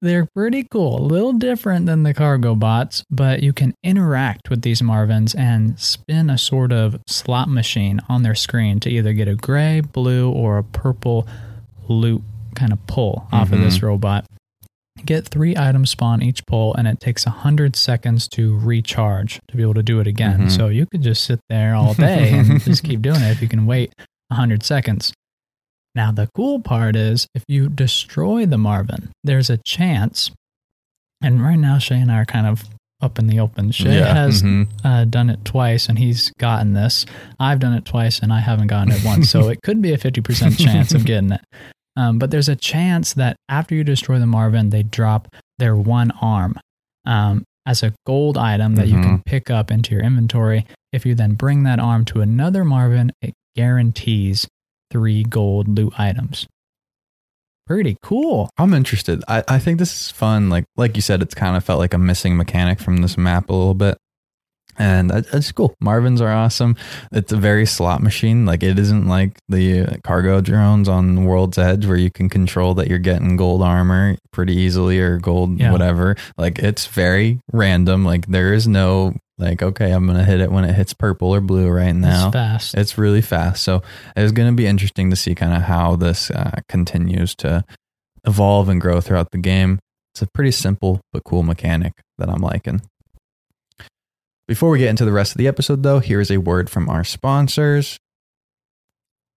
they're pretty cool, a little different than the cargo bots, but you can interact with these Marvins and spin a sort of slot machine on their screen to either get a gray, blue, or a purple loot kind of pull off of this robot. Get three items spawn each pull, and it takes 100 seconds to recharge to be able to do it again. Mhm. So you could just sit there all day and just keep doing it if you can wait 100 seconds. Now, the cool part is if you destroy the Marvin, there's a chance, and right now Shay and I are kind of up in the open. Shay Yeah, has mhm. uh, done it twice and he's gotten this. I've done it twice and I haven't gotten it once. so it could be a 50% chance of getting it. Um, but there's a chance that after you destroy the Marvin, they drop their one arm um, as a gold item that you can pick up into your inventory. If you then bring that arm to another Marvin, it guarantees three gold loot items. Pretty cool. I'm interested. I, I think this is fun. Like like you said, it's kind of felt like a missing mechanic from this map a little bit. And that- that's cool. Marvins are awesome. It's a very slot machine. Like it isn't like the cargo drones on World's Edge where you can control that you're getting gold armor pretty easily or gold Yeah. whatever. Like it's very random. Like there is no like okay, I'm gonna hit it when it hits purple or blue right now. It's fast. It's really fast. So it's going to be interesting to see kind of how this uh, continues to evolve and grow throughout the game. It's a pretty simple but cool mechanic that I'm liking. Before we get into the rest of the episode, though, here is a word from our sponsors.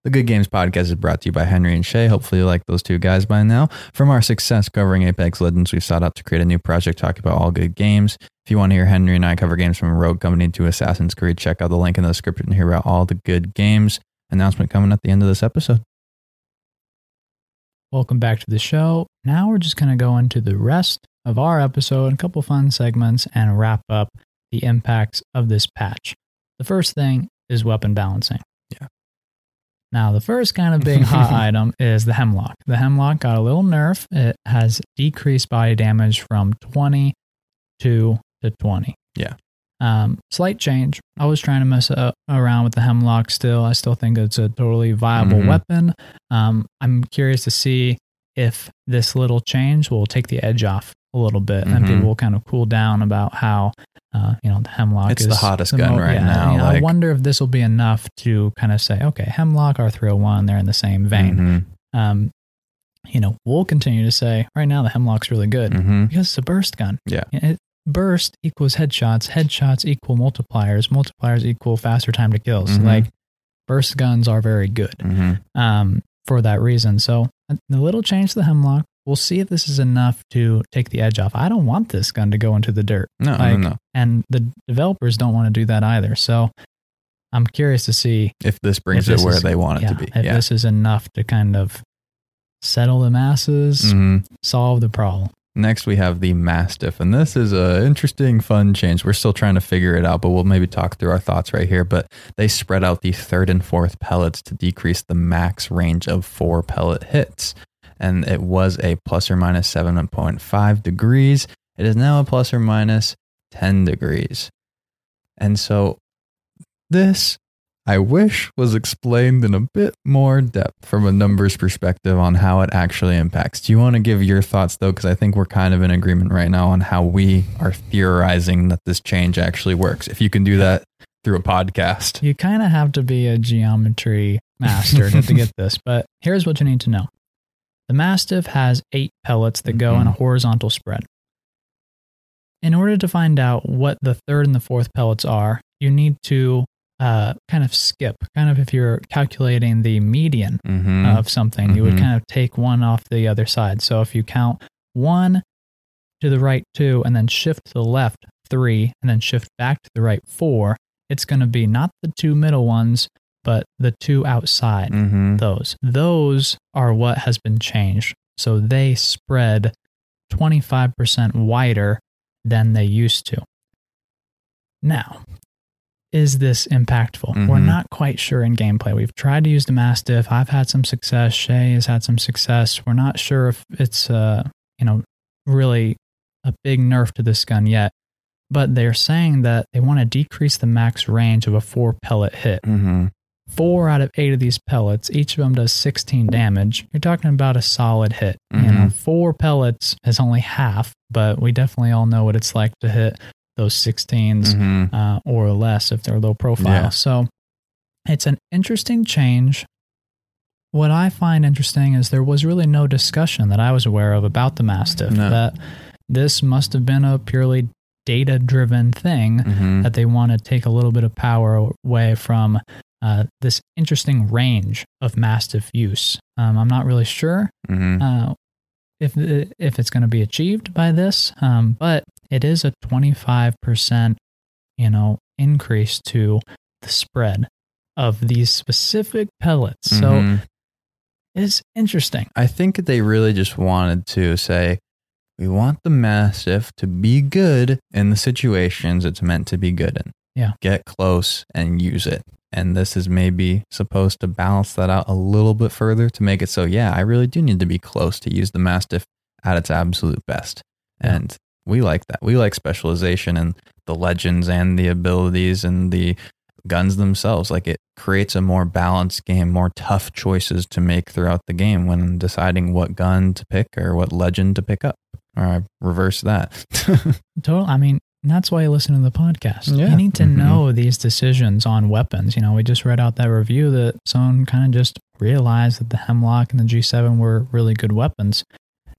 The Good Games podcast is brought to you by Henry and Shay. Hopefully, you like those two guys by now. From our success covering Apex Legends, we've sought out to create a new project talking about all good games. If you want to hear Henry and I cover games from Rogue Company to Assassin's Creed, check out the link in the description to hear about all the good games. Announcement coming at the end of this episode. Welcome back to the show. Now we're just going to go into the rest of our episode, a couple fun segments, and wrap up the impacts of this patch. The first thing is weapon balancing. Yeah. Now, the first kind of big hot item is the Hemlock. The Hemlock got a little nerf. It has decreased body damage from 22 to to 20. Yeah. Um, slight change. I was trying to mess uh, around with the Hemlock still. I still think it's a totally viable Mhm. weapon. Um, I'm curious to see if this little change will take the edge off a little bit, and Mhm. people will kind of cool down about how uh, you know the hemlock It's is the hottest the gun right now, you know, I wonder if this will be enough to kind of say, okay, hemlock R301, they're in the same vein. Mhm, Um, you know, we'll continue to say right now the hemlock's really good mhm. because it's a burst gun. Yeah. It, burst equals headshots. Headshots equal multipliers. Multipliers equal faster time to kills. Mhm. Like burst guns are very good hmm um, for that reason. So a little change to the hemlock. We'll see if this is enough to take the edge off. I don't want this gun to go into the dirt, No, Like, no, no. and the developers don't want to do that either. So I'm curious to see If this brings if it this where is- they want it yeah, to be. if Yeah. this is enough to kind of settle the masses, Mhm. solve the problem. Next, we have the Mastiff, and this is a interesting, fun change. We're still trying to figure it out, but we'll maybe talk through our thoughts right here. But they spread out the third and fourth pellets to decrease the max range of four pellet hits, and it was a plus or minus seven point five degrees. It is now a plus or minus ten degrees, and so this I wish was explained in a bit more depth from a numbers perspective on how it actually impacts. Do you want to give your thoughts though? Because I think we're kind of in agreement right now on how we are theorizing that this change actually works. If you can do that through a podcast. You kind of have to be a geometry master to, to get this, but here's what you need to know. The Mastiff has eight pellets that go in a horizontal spread. In order to find out what the third and the fourth pellets are, you need to uh, kind of skip. Kind of if you're calculating the median Mm-hmm. of something, you would Mhm. kind of take one off the other side. So if you count one to the right, two, and then shift to the left, three, and then shift back to the right, four, it's going to be not the two middle ones, but the two outside. mm-hmm. Those. Those are what has been changed. So they spread 25% wider than they used to. Now, is this impactful? We're Mhm. not quite sure in gameplay. We've tried to use the Mastiff. I've had some success. Shay has had some success. We're not sure if it's, uh, you know, really a big nerf to this gun yet. But they're saying that they want to decrease the max range of a four pellet hit Mm-hmm. Four out of eight of these pellets, each of them does 16 damage. You're talking about a solid hit. You know, Mhm. four pellets is only half, but we definitely all know what it's like to hit those 16s Mm-hmm. uh, or less if they're low profile. Yeah. So it's an interesting change. What I find interesting is there was really no discussion that I was aware of about the Mastiff. No. That this must have been a purely data driven thing Mm-hmm. that they want to take a little bit of power away from uh, this interesting range of Mastiff use. Um, I'm not really sure Mm-hmm. uh, if if it's going to be achieved by this, um, but it is a 25% you know increase to the spread of these specific pellets. So Mhm. it's interesting. I think they really just wanted to say, we want the Mastiff to be good in the situations it's meant to be good in. Yeah. Get close and use it. And this is maybe supposed to balance that out a little bit further to make it so, yeah, I really do need to be close to use the Mastiff at its absolute best. Yeah. And we like that. We like specialization and the legends and the abilities and the guns themselves. Like it creates a more balanced game, more tough choices to make throughout the game when deciding what gun to pick or what legend to pick up. Or I reverse that. Total. I mean, that's why you listen to the podcast. Yeah. You need to Mhm. know these decisions on weapons. You know, we just read out that review that someone kind of just realized that the Hemlock and the G7 were really good weapons.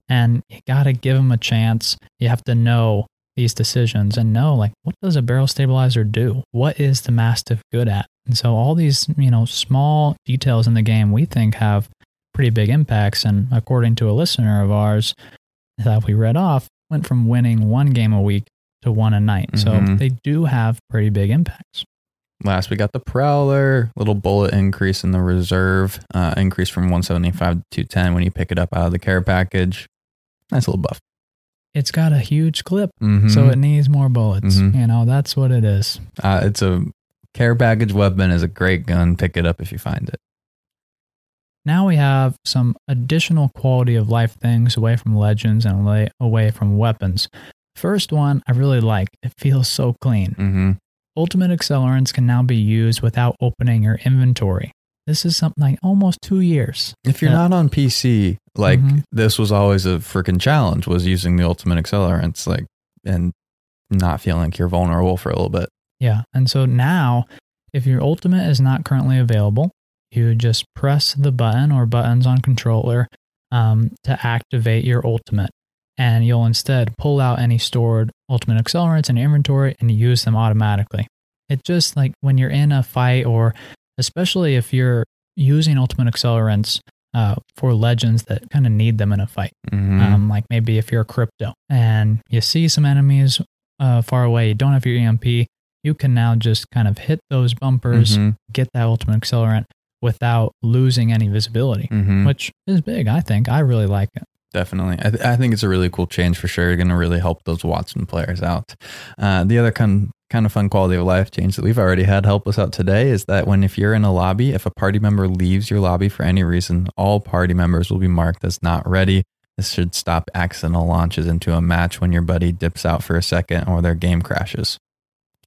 And you got to give them a chance. You have to know these decisions and know, like, what does a barrel stabilizer do? What is the Mastiff good at? And so, all these, you know, small details in the game we think have pretty big impacts. And according to a listener of ours that we read off, went from winning one game a week to one a night. So Mhm. they do have pretty big impacts. Last, we got the Prowler, little bullet increase in the reserve, uh, increase from 175 to 210 when you pick it up out of the care package. Nice little buff. It's got a huge clip, Mm-hmm. so it needs more bullets. Mhm. You know, that's what it is. uh, it's a care package weapon is a great gun. Pick it up if you find it. Now we have some additional quality of life things away from legends and away from weapons. First one I really like. It feels so clean. Mm-hmm. Ultimate accelerants can now be used without opening your inventory. This is something like almost two years. If you're not on PC, like Mhm. this was always a freaking challenge was using the ultimate accelerants, like and not feeling like you're vulnerable for a little bit. Yeah. And so now, if your ultimate is not currently available, you just press the button or buttons on controller um, to activate your ultimate. And you'll instead pull out any stored ultimate accelerants in your inventory and use them automatically. It just like when you're in a fight or especially if you're using ultimate accelerants uh, for legends that kind of need them in a fight. Mhm. Um, like maybe if you're a crypto and you see some enemies uh, far away, you don't have your EMP, you can now just kind of hit those bumpers, Mhm. get that ultimate accelerant without losing any visibility, Mhm. which is big. I think I really like it. Definitely. I, th- I think it's a really cool change for sure. Going to really help those Wattson players out. Uh, the other kind, kind of fun quality of life change that we've already had help us out today is that when if you're in a lobby, if a party member leaves your lobby for any reason, all party members will be marked as not ready. This should stop accidental launches into a match when your buddy dips out for a second or their game crashes.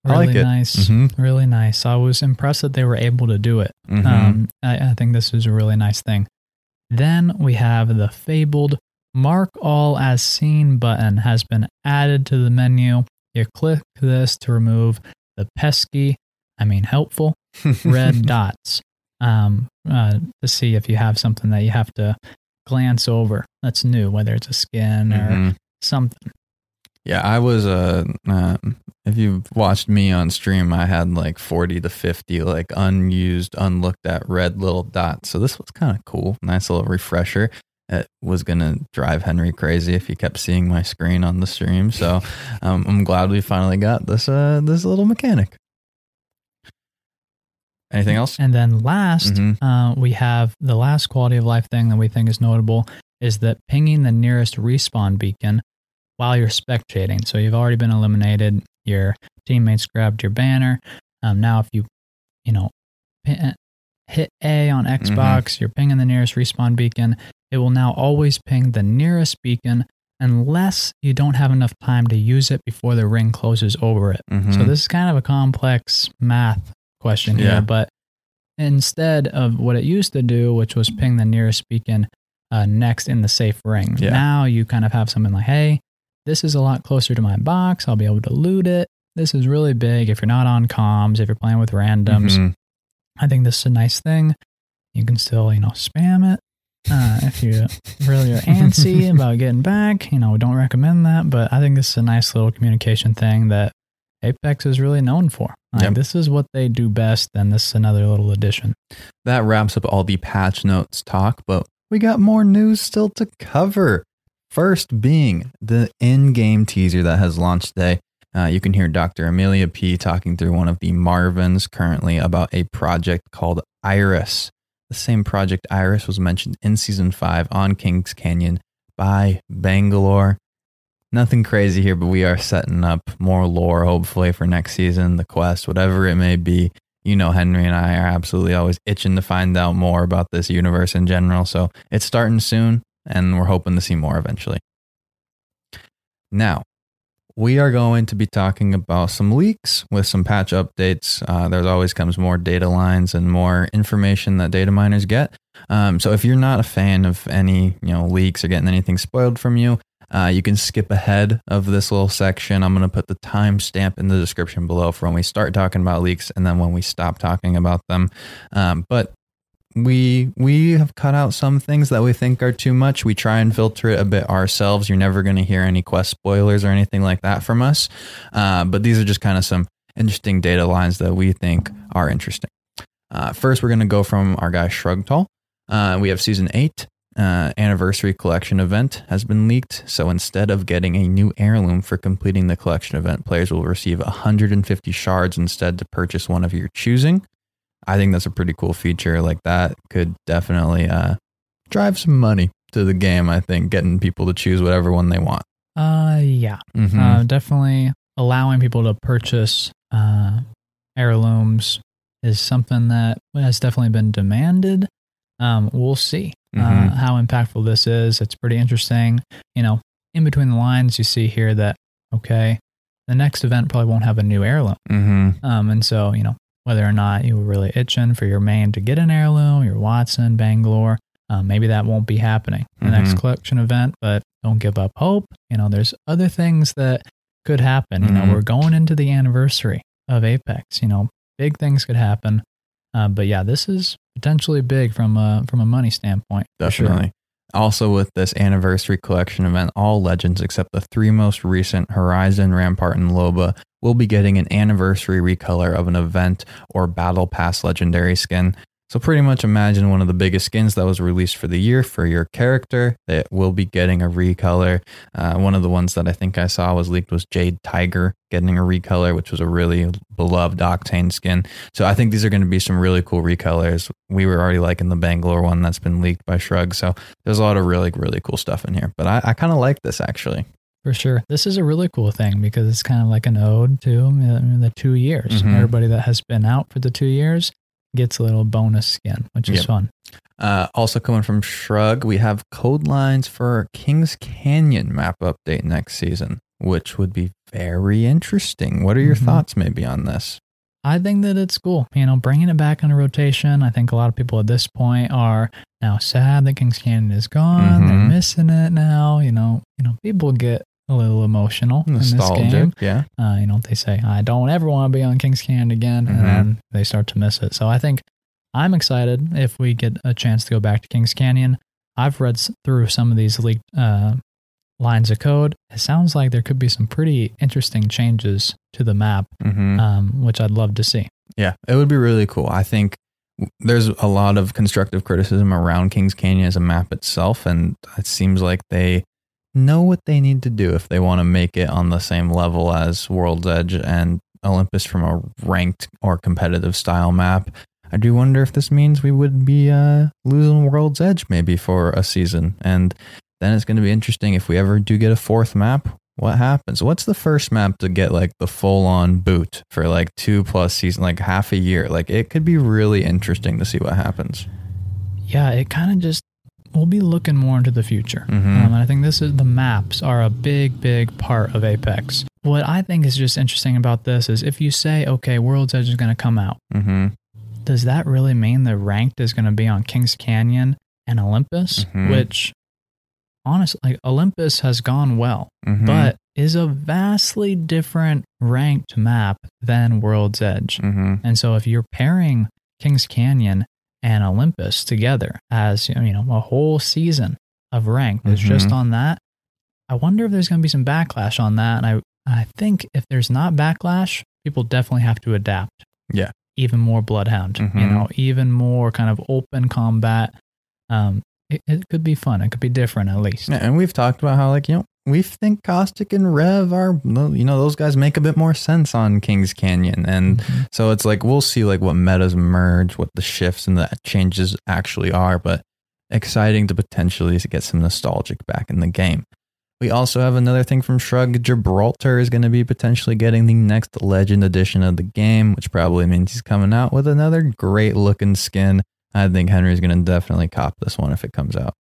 I Really like it. nice. Mhm. Really nice. I was impressed that they were able to do it. Mhm. Um, I, I think this is a really nice thing. Then we have the fabled Mark All as Seen button has been added to the menu. You click this to remove the pesky, I mean helpful, red dots um, uh, to see if you have something that you have to glance over that's new, whether it's a skin or Mhm. something. Yeah, I was uh, um, if you've watched me on stream, I had like 40 to 50 like unused, unlooked at red little dots. So this was kind of cool. Nice little refresher. It was going to drive Henry crazy if he kept seeing my screen on the stream. So um, I'm glad we finally got this uh, this little mechanic. Anything else? And then last, Mhm. uh, we have the last quality of life thing that we think is notable is that pinging the nearest respawn beacon while you're spectating. So you've already been eliminated. Your teammates grabbed your banner. Um, now, if you, you know, pi- hit A on Xbox, you're pinging the nearest respawn beacon. It will now always ping the nearest beacon unless you don't have enough time to use it before the ring closes over it. So Mhm. this is kind of a complex math question Yeah. here, but instead of what it used to do, which was ping the nearest beacon uh, next in the safe ring, Yeah. now you kind of have something like, hey, this is a lot closer to my box. I'll be able to loot it. This is really big if you're not on comms, if you're playing with randoms. Mhm. I think this is a nice thing. You can still, you know, spam it. Uh, if you really are antsy about getting back, you know, we don't recommend that, but I think this is a nice little communication thing that Apex is really known for. Like, Yep. this is what they do best, and this is another little addition. that wraps up all the patch notes talk, but we got more news still to cover. First being the in game teaser that has launched today. Uh, you can hear Dr. Amelia P talking through one of the Marvins currently about a project called Iris. The same project Iris was mentioned in season five on Kings Canyon by Bangalore. Nothing crazy here, but we are setting up more lore hopefully for next season, the quest, whatever it may be you know Henry and I are absolutely always itching to find out more about this universe in general. So it's starting soon, and we're hoping to see more eventually. Now, we are going to be talking about some leaks with some patch updates. Uh, there always comes more data lines and more information that data miners get. Um, so if you're not a fan of any you know leaks or getting anything spoiled from you, uh, you can skip ahead of this little section. I'm going to put the timestamp in the description below for when we start talking about leaks and then when we stop talking about them. Um, but we we have cut out some things that we think are too much. We try and filter it a bit ourselves. You're never going to hear any quest spoilers or anything like that from us. Uh, but these are just kind of some interesting data lines that we think are interesting. Uh, first, we're going to go from our guy Shrugtal. Uh, we have season eight uh, anniversary collection event has been leaked. So instead of getting a new heirloom for completing the collection event, players will receive 150 shards instead to purchase one of your choosing. I think that's a pretty cool feature. Like that could definitely uh, drive some money to the game. I think getting people to choose whatever one they want. Uh, yeah, mm-hmm. uh, definitely allowing people to purchase uh, heirlooms is something that has definitely been demanded. Um, we'll see uh, Mhm. how impactful this is. It's pretty interesting. You know, in between the lines, you see here that okay, the next event probably won't have a new heirloom. mm-hmm. Um, and so you know whether or not you were really itching for your main to get an heirloom, your Wattson, Bangalore, um, maybe that won't be happening the next Mhm. collection event. But don't give up hope. You know, there's other things that could happen. You know, Mhm. we're going into the anniversary of Apex. You know, big things could happen. Uh, but yeah, this is potentially big from a from a money standpoint. Definitely. sure. Also, with this anniversary collection event, all legends except the three most recent Horizon, Rampart, and Loba will be getting an anniversary recolor of an event or battle pass legendary skin. So, pretty much imagine one of the biggest skins that was released for the year for your character that will be getting a recolor. Uh, one of the ones that I think I saw was leaked was Jade Tiger getting a recolor, which was a really beloved Octane skin. So, I think these are going to be some really cool recolors. We were already liking the Bangalore one that's been leaked by Shrug. So, there's a lot of really, really cool stuff in here. But I, I kind of like this actually. For sure. This is a really cool thing because it's kind of like an ode to uh, the two years. Mhm. Everybody that has been out for the two years gets a little bonus skin, which is Yep. fun. Uh, also coming from Shrug, we have code lines for Kings Canyon map update next season, which would be very interesting. What are your Mhm. thoughts maybe on this? I think that it's cool. You know, bringing it back into rotation. I think a lot of people at this point are now sad that Kings Canyon is gone. They're Mhm. missing it now. You know, you know, people get a little emotional in this game. Nostalgic, yeah. Uh, you know, they say, I don't ever want to be on Kings Canyon again. Mhm. And then they start to miss it. So I think I'm excited if we get a chance to go back to Kings Canyon. I've read through some of these leaked uh, lines of code. It sounds like there could be some pretty interesting changes to the map, hmm um, which I'd love to see. Yeah, it would be really cool. I think there's a lot of constructive criticism around Kings Canyon as a map itself, and it seems like they know what they need to do if they want to make it on the same level as World's Edge and Olympus from a ranked or competitive style map. I do wonder if this means we would be uh, losing World's Edge maybe for a season, and then it's going to be interesting if we ever do get a fourth map. What happens? What's the first map to get like the full on boot for like two plus season, like half a year? Like it could be really interesting to see what happens. Yeah, it kind of just we'll be looking more into the future. Mhm. Um, and I think this is the maps are a big, big part of Apex. What I think is just interesting about this is if you say, okay, World's Edge is going to come out, Mm-hmm. does that really mean the ranked is going to be on Kings Canyon and Olympus? Mhm. Which, honestly, like Olympus has gone well, Mm-hmm. but is a vastly different ranked map than World's Edge. mm-hmm. And so if you're pairing Kings Canyon and Olympus together as you know a whole season of ranked is just Mhm. on that, I wonder if there's going to be some backlash on that. And I I think if there's not backlash, people definitely have to adapt. Yeah. Even more Bloodhound, you Mhm. know, even more kind of open combat. Um, it, it could be fun. It could be different at least. Yeah, and we've talked about how like you know we think Caustic and Rev are you know those guys make a bit more sense on Kings Canyon, and Mhm. so it's like we'll see like what metas merge, what the shifts and the changes actually are, but exciting to potentially get some nostalgic back in the game. We also have another thing from Shrug. Gibraltar is going to be potentially getting the next Legend edition of the game, which probably means he's coming out with another great looking skin. I think Henry's going to definitely cop this one if it comes out.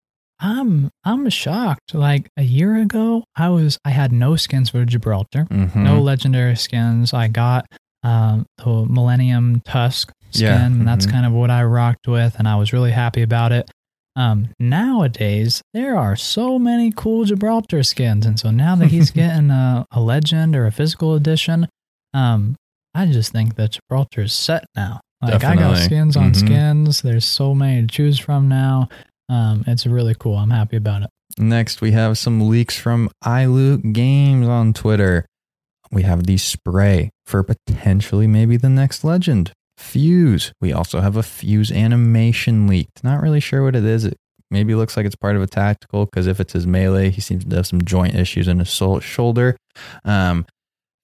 I'm I'm shocked. Like a year ago, I was I had no skins for Gibraltar. Mhm. no legendary skins. I got um, the Millennium Tusk skin, Yeah, and that's mhm. kind of what I rocked with, and I was really happy about it. Um, nowadays, there are so many cool Gibraltar skins, and so now that he's getting a, a legend or a physical edition, um, I just think that Gibraltar is set now. Like I got skins on Mhm. skins. There's so many to choose from now. Um, it's really cool. I'm happy about it. Next, we have some leaks from iLoot Games on Twitter. We have the spray for potentially maybe the next legend. Fuse. We also have a Fuse animation leaked. Not really sure what it is. It maybe looks like it's part of a tactical because if it's his melee, he seems to have some joint issues in his sol- shoulder. Um,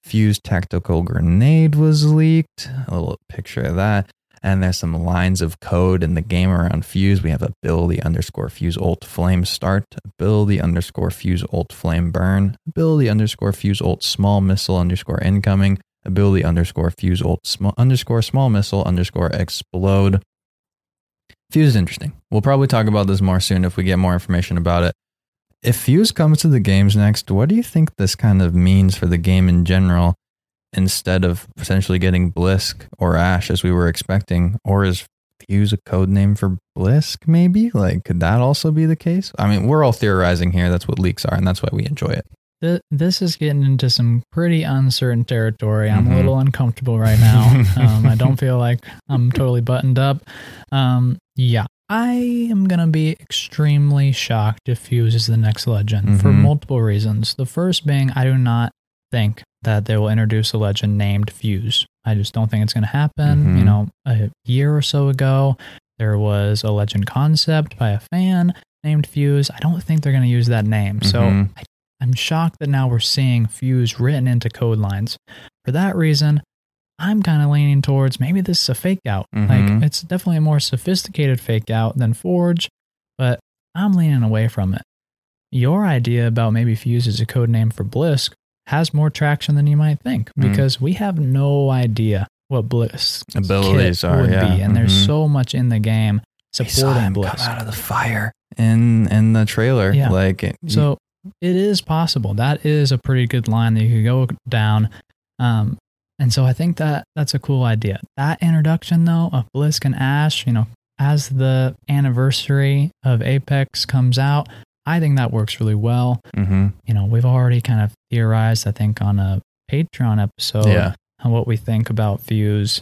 Fuse tactical grenade was leaked. A little picture of that. And there's some lines of code in the game around Fuse. We have ability underscore Fuse alt flame start, ability underscore Fuse alt flame burn, ability underscore Fuse alt small missile underscore incoming, ability underscore Fuse alt small underscore small missile underscore explode. Fuse is interesting. We'll probably talk about this more soon if we get more information about it. If Fuse comes to the games next, what do you think this kind of means for the game in general? Instead of potentially getting Blisk or Ash as we were expecting, or is Fuse a code name for Blisk? Maybe like could that also be the case? I mean, we're all theorizing here. That's what leaks are, and that's why we enjoy it. Th- This is getting into some pretty uncertain territory. I'm Mhm. a little uncomfortable right now. um, I don't feel like I'm totally buttoned up. Um, yeah, I am going to be extremely shocked if Fuse is the next legend for Mhm. multiple reasons. The first being, I do not think that they will introduce a legend named Fuse. I just don't think it's going to happen. You Mhm. know, a year or so ago, there was a legend concept by a fan named Fuse. I don't think they're going to use that name. So Mhm. I, I'm shocked that now we're seeing Fuse written into code lines. For that reason, I'm kind of leaning towards maybe this is a fake out. Mhm. Like it's definitely a more sophisticated fake out than Forge, but I'm leaning away from it. Your idea about maybe Fuse is a code name for Blisk has more traction than you might think Mm. because we have no idea what Blisk's Abilities kit are, would yeah. be, and there's Mhm. so much in the game We saw supporting him come out of the fire in in the trailer. Yeah. Like it- So it is possible. That is a pretty good line that you could go down. Um, and so I think that that's a cool idea. That introduction though of Blisk and Ash, you know, as the anniversary of Apex comes out, I think that works really well. Mhm. You know, we've already kind of theorized, I think, on a Patreon episode yeah. on what we think about Fuse.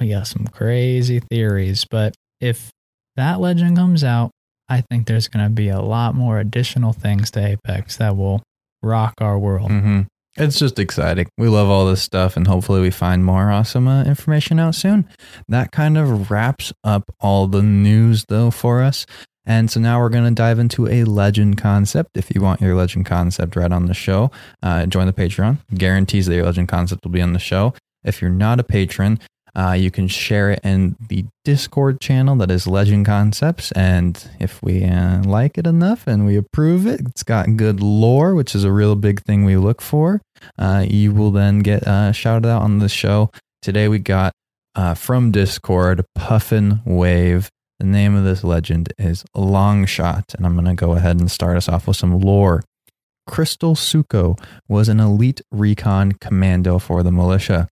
We got some crazy theories, but if that legend comes out, I think there's going to be a lot more additional things to Apex that will rock our world. hmm It's just exciting. We love all this stuff, and hopefully, we find more awesome uh, information out soon. That kind of wraps up all the news, though, for us. And so now we're going to dive into a legend concept. If you want your legend concept right on the show, uh, join the Patreon. Guarantees that your legend concept will be on the show. If you're not a patron, uh, you can share it in the Discord channel that is Legend Concepts. And if we uh, like it enough and we approve it, it's got good lore, which is a real big thing we look for. Uh, you will then get uh, shouted out on the show. Today we got uh, from Discord Puffin Wave. The name of this legend is Longshot, and I'm going to go ahead and start us off with some lore. Crystal Suko was an elite recon commando for the militia.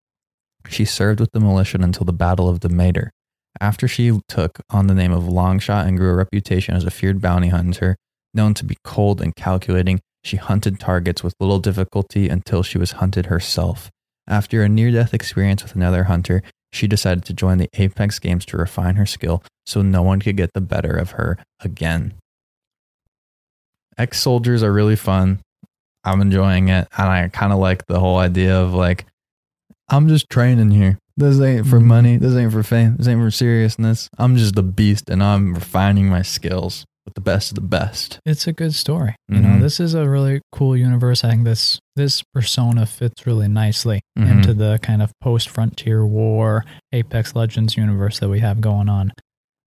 She served with the militia until the Battle of Demeter. After she took on the name of Longshot and grew a reputation as a feared bounty hunter, known to be cold and calculating, she hunted targets with little difficulty until she was hunted herself. After a near death experience with another hunter, she decided to join the Apex Games to refine her skill so no one could get the better of her again. Ex soldiers are really fun. I'm enjoying it. And I kind of like the whole idea of like, I'm just training here. This ain't for Mhm. money. This ain't for fame. This ain't for seriousness. I'm just a beast and I'm refining my skills with the best of the best. It's a good story. You know, Mhm. this is a really cool universe. I think this this persona fits really nicely Mhm. into the kind of post Frontier War Apex Legends universe that we have going on.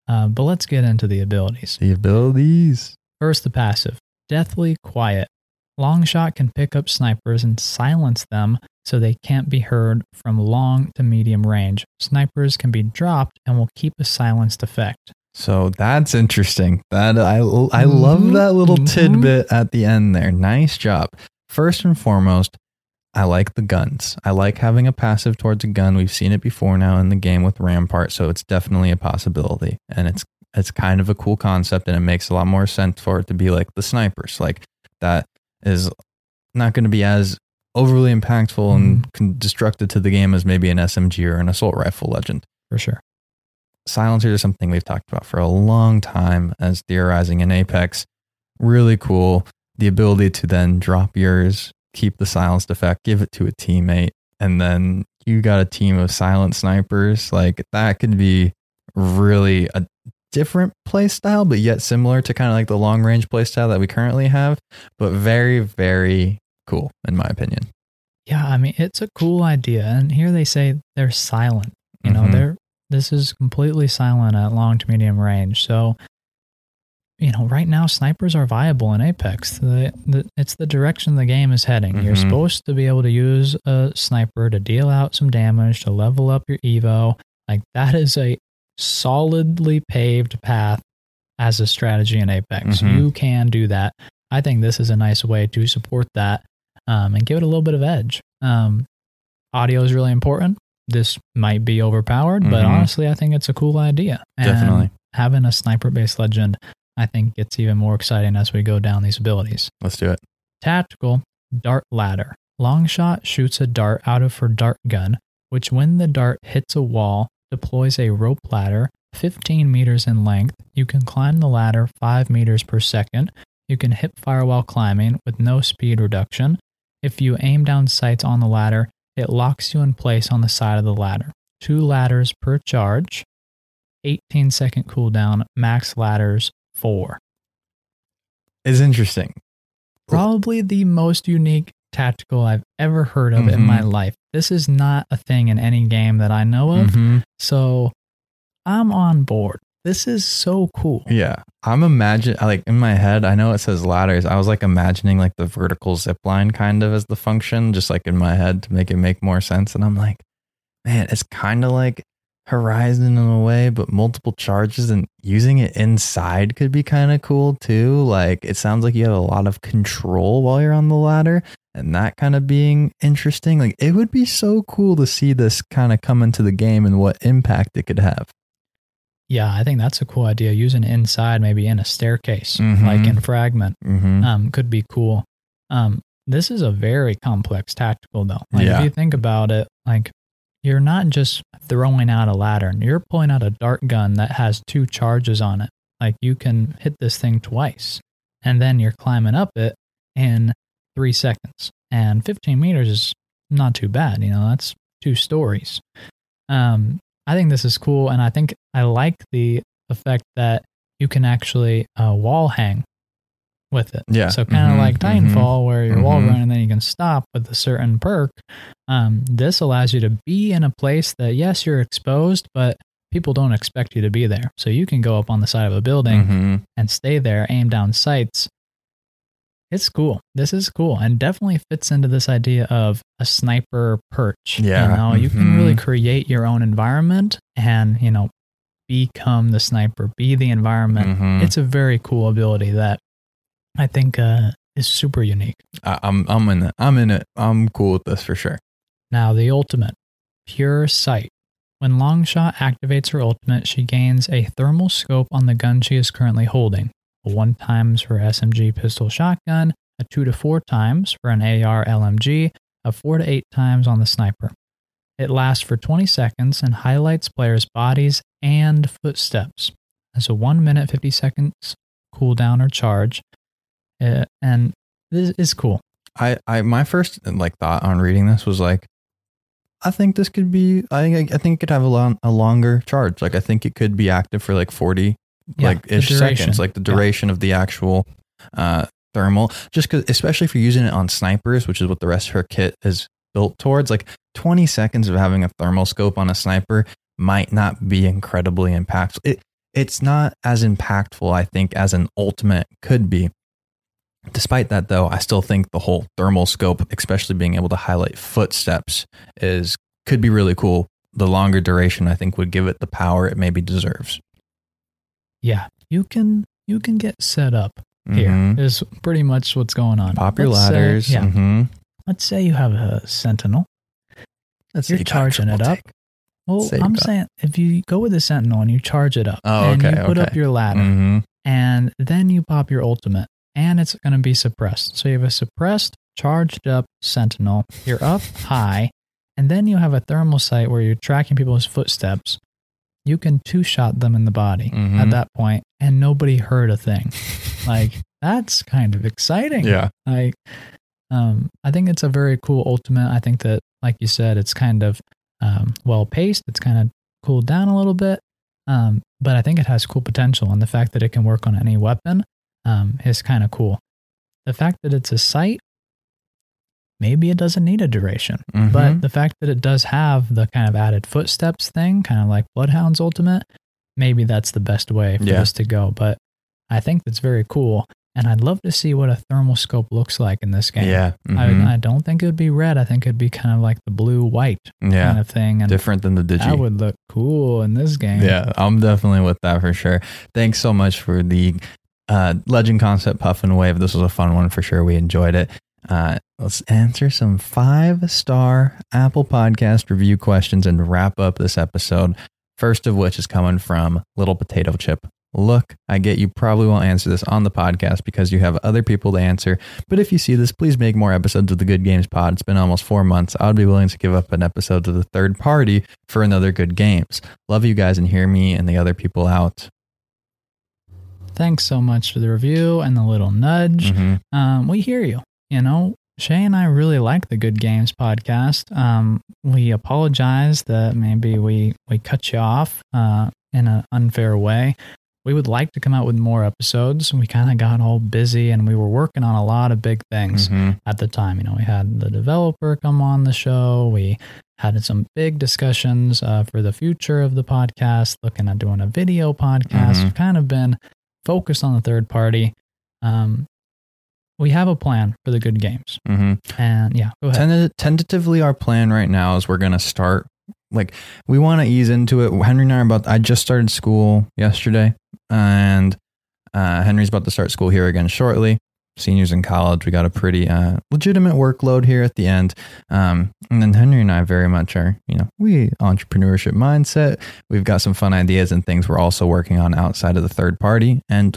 Uh, but let's get into the abilities. The abilities. First, the passive Deathly Quiet. Longshot can pick up snipers and silence them so they can't be heard from long to medium range. Snipers can be dropped and will keep a silenced effect. So that's interesting. That I I love Mhm. that little Mhm. tidbit at the end there. Nice job. First and foremost, I like the guns. I like having a passive towards a gun. We've seen it before now in the game with Rampart, so it's definitely a possibility. And it's it's kind of a cool concept and it makes a lot more sense for it to be like the snipers. Like that is not going to be as overly impactful and con- destructive to the game as maybe an SMG or an assault rifle legend For sure. Silencers are something we've talked about for a long time as theorizing in Apex. Really cool. The ability to then drop yours, keep the silenced effect, give it to a teammate, and then you got a team of silent snipers. Like that could be really a different play style, but yet similar to kind of like the long range play style that we currently have, but very, very cool in my opinion. Yeah, I mean it's a cool idea, and here they say they're silent. You know, Mhm. they're this is completely silent at long to medium range. So, you know, right now snipers are viable in Apex. The, the, it's the direction the game is heading. You're Mhm. supposed to be able to use a sniper to deal out some damage, to level up your evo. Like that is a solidly paved path as a strategy in Apex. Mhm. You can do that. I think this is a nice way to support that um, and give it a little bit of edge. Um, audio is really important. This might be overpowered, but Mhm. honestly, I think it's a cool idea. And Definitely. having a sniper based legend, I think gets even more exciting as we go down these abilities. Let's do it. Tactical dart ladder. Longshot shoots a dart out of her dart gun, which when the dart hits a wall, deploys a rope ladder 15 meters in length. You can climb the ladder 5 meters per second. You can hip fire while climbing with no speed reduction. If you aim down sights on the ladder, it locks you in place on the side of the ladder. Two ladders per charge, 18 second cooldown, max ladders four. It's interesting. Probably the most unique tactical I've ever heard of in my Mhm. life. This is not a thing in any game that I know of. Mhm. So I'm on board. This is so cool. Yeah. I'm imagine like in my head, I know it says ladders. I was like imagining like the vertical zip line kind of as the function, just like in my head to make it make more sense. And I'm like, man, it's kind of like Horizon in a way, but multiple charges and using it inside could be kind of cool too. Like it sounds like you have a lot of control while you're on the ladder and that kind of being interesting. Like it would be so cool to see this kind of come into the game and what impact it could have. Yeah, I think that's a cool idea. Using inside, maybe in a staircase, Mhm. like in Fragment, Mm-hmm. um, could be cool. Um, this is a very complex tactical, though. Like Yeah. if you think about it, like you're not just throwing out a ladder; you're pulling out a dart gun that has two charges on it. Like you can hit this thing twice, and then you're climbing up it in three seconds. And 15 meters is not too bad. You know, that's two stories. Um, I think this is cool, and I think I like the effect that you can actually uh, wall hang with it. Yeah. So kind of Mhm, like mhm, Titanfall, where you're wall mhm. running, and then you can stop with a certain perk. Um, this allows you to be in a place that yes, you're exposed, but people don't expect you to be there. So you can go up on the side of a building Mhm. and stay there, aim down sights. It's cool. This is cool and definitely fits into this idea of a sniper perch. Yeah, You know, you can really mhm. create your own environment and, you know, become the sniper, be the environment. Mhm. It's a very cool ability that I think uh, is super unique. I, I'm I'm in it. I'm in it. I'm cool with this for sure. Now, the ultimate, Pure Sight. When Longshot activates her ultimate, she gains a thermal scope on the gun she is currently holding. One times for SMG pistol shotgun, a two to four times for an AR LMG, a four to eight times on the sniper. It lasts for 20 seconds and highlights players' bodies and footsteps. As a 1 minute 50 seconds cooldown or charge. Uh, and this is cool. I, I my first like thought on reading this was like, I think this could be. I I think it could have a long a longer charge. Like I think it could be active for like forty Yeah, like ish seconds, like the Yeah. duration of the actual uh thermal. Just because, especially if you're using it on snipers, which is what the rest of her kit is built towards. Like twenty seconds of having a thermal scope on a sniper might not be incredibly impactful. It it's not as impactful, I think, as an ultimate could be. Despite that, though, I still think the whole thermal scope, especially being able to highlight footsteps, is could be really cool. The longer duration, I think, would give it the power it maybe deserves. Yeah, you can you can get set up here. Mhm. Is pretty much what's going on. Pop your Let's say- ladders. yeah. hmm Let's say you have a sentinel. Let's You're say you charging it up. take. Well, Say I'm saying if you go with a sentinel and you charge it up, Oh, and okay, you put up your ladder, Mhm. and then you pop your ultimate, and it's going to be suppressed. So you have a suppressed, charged up sentinel. You're up high, and then you have a thermal sight where you're tracking people's footsteps. You can two shot them in the body at Mhm. that point, and nobody heard a thing. like that's kind of exciting. Yeah. I um I think it's a very cool ultimate. I think that like you said, it's kind of um well paced. It's kind of cooled down a little bit. Um, but I think it has cool potential and the fact that it can work on any weapon um is kind of cool. The fact that it's a sight, maybe it doesn't need a duration. Mhm. But the fact that it does have the kind of added footsteps thing, kind of like Bloodhound's ultimate, maybe that's the best way for Yeah. this to go. But I think that's very cool. And I'd love to see what a thermal scope looks like in this game. yeah. Mhm. I, I don't think it would be red. I think it'd be kind of like the blue white yeah. kind of thing. And Different than the Digi. that would look cool in this game. Yeah, I'm definitely with that for sure. Thanks so much for the uh, Legend Concept Puff and Wave. This was a fun one for sure. We enjoyed it. Uh, let's answer some five star Apple Podcast review questions and wrap up this episode. First of which is coming from Little Potato Chip. look, I get you probably won't answer this on the podcast because you have other people to answer. But if you see this, please make more episodes of the Good Games Pod. It's been almost four months. I would be willing to give up an episode to the third party for another Good Games. Love you guys and hear me and the other people out. Thanks so much for the review and the little nudge. Mhm. Um, we hear you. You know, Shay and I really like the Good Games podcast. Um, we apologize that maybe we we cut you off uh, in an unfair way. We would like to come out with more episodes. We kind of got all busy and we were working on a lot of big things Mhm. at the time. You know, we had the developer come on the show. We had some big discussions uh, for the future of the podcast, looking at doing a video podcast. Mhm. We've kind of been focused on the third party. Um, we have a plan for the good games, Mhm. and yeah, go ahead. Tenta- tentatively, our plan right now is we're going to start. Like, we want to ease into it. Henry and I are about. I just started school yesterday, and uh, Henry's about to start school here again shortly. Seniors in college, we got a pretty uh, legitimate workload here at the end. Um, and then Henry and I very much are, you know, we entrepreneurship mindset. We've got some fun ideas and things we're also working on outside of the third party. And,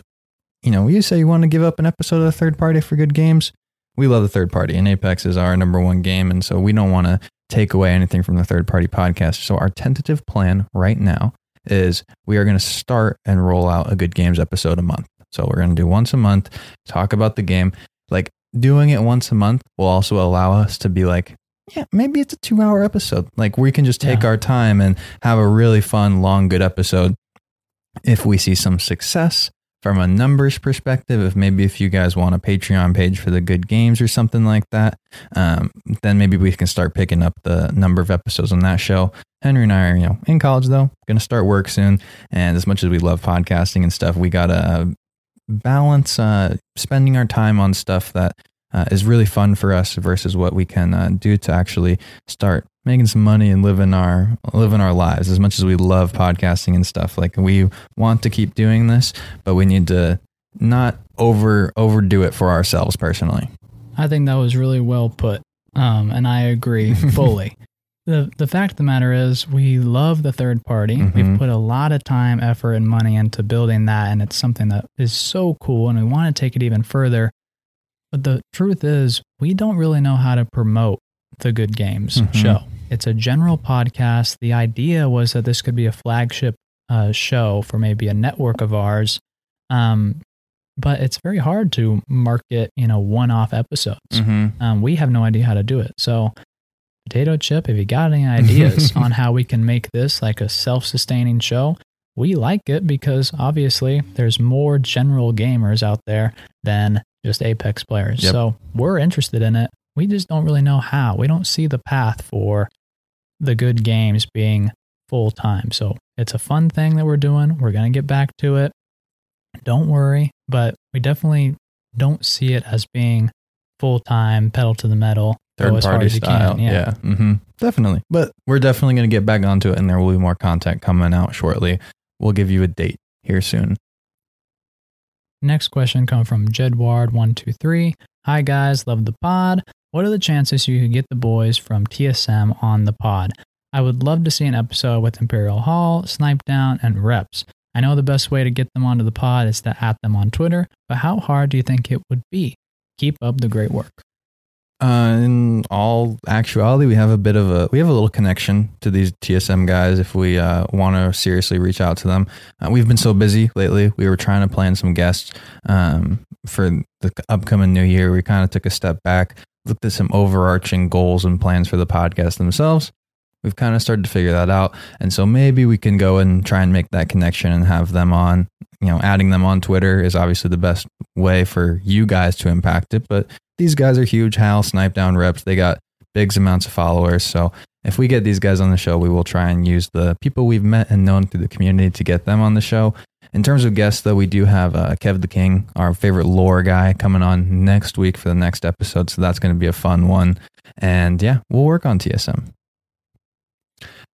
you know, you say you want to give up an episode of the third party for good games. We love the third party and apex is our number one game and so we don't want to take away anything from the third party podcast. So our tentative plan right now is we are going to start and roll out a good games episode a month. So we're going to do once a month talk about the game. Like doing it once a month will also allow us to be like yeah maybe it's a two hour episode. Like we can just take Yeah. our time and have a really fun long good episode if we see some success from a numbers perspective, if maybe if you guys want a Patreon page for the good games or something like that, um, then maybe we can start picking up the number of episodes on that show. Henry and I are, you know, in college though, going to start work soon. And as much as we love podcasting and stuff, we got to balance uh, spending our time on stuff that uh, is really fun for us versus what we can uh, do to actually start making some money and living our living our lives as much as we love podcasting and stuff like we want to keep doing this but we need to not over overdo it for ourselves personally I think that was really well put, um, and I agree fully. the The fact of the matter is, we love the third party. Mhm. We've put a lot of time, effort, and money into building that, and it's something that is so cool, and we want to take it even further. But the truth is, we don't really know how to promote the Good Games Mhm. show. It's a general podcast. The idea was that this could be a flagship uh, show for maybe a network of ours. Um, but it's very hard to market, you know, one-off episodes. mm-hmm. Um, we have no idea how to do it. So, potato chip, if you got any ideas on how we can make this like a self-sustaining show, we like it because obviously there's more general gamers out there than just Apex players. Yep. So we're interested in it. We just don't really know how. We don't see the path for the good games being full time. So it's a fun thing that we're doing. We're gonna get back to it. Don't worry, but we definitely don't see it as being full time, pedal to the metal, third as hard party style can. yeah, hmm definitely but we're definitely going to get back onto it and there will be more content coming out shortly we'll give you a date here soon Next question come from Jedward123. Hi guys, love the pod. What are the chances you could get the boys from TSM on the pod? I would love to see an episode with ImperialHal, Snipe Down, and Reps. I know the best way to get them onto the pod is to at them on Twitter, but how hard do you think it would be? Keep up the great work. Uh, in all actuality, we have a bit of a we have a little connection to these TSM guys. If we uh, want to seriously reach out to them, uh, we've been so busy lately. We were trying to plan some guests um, for the upcoming new year. We kind of took a step back, looked at some overarching goals and plans for the podcast themselves. We've kind of started to figure that out, and so maybe we can go and try and make that connection and have them on. You know, adding them on Twitter is obviously the best way for you guys to impact it, but these guys are huge. Hal, Snipedown reps. They got big amounts of followers. So if we get these guys on the show, we will try and use the people we've met and known through the community to get them on the show. In terms of guests, though, we do have uh, Kev the King, our favorite lore guy, coming on next week for the next episode. So that's going to be a fun one. And yeah, we'll work on TSM.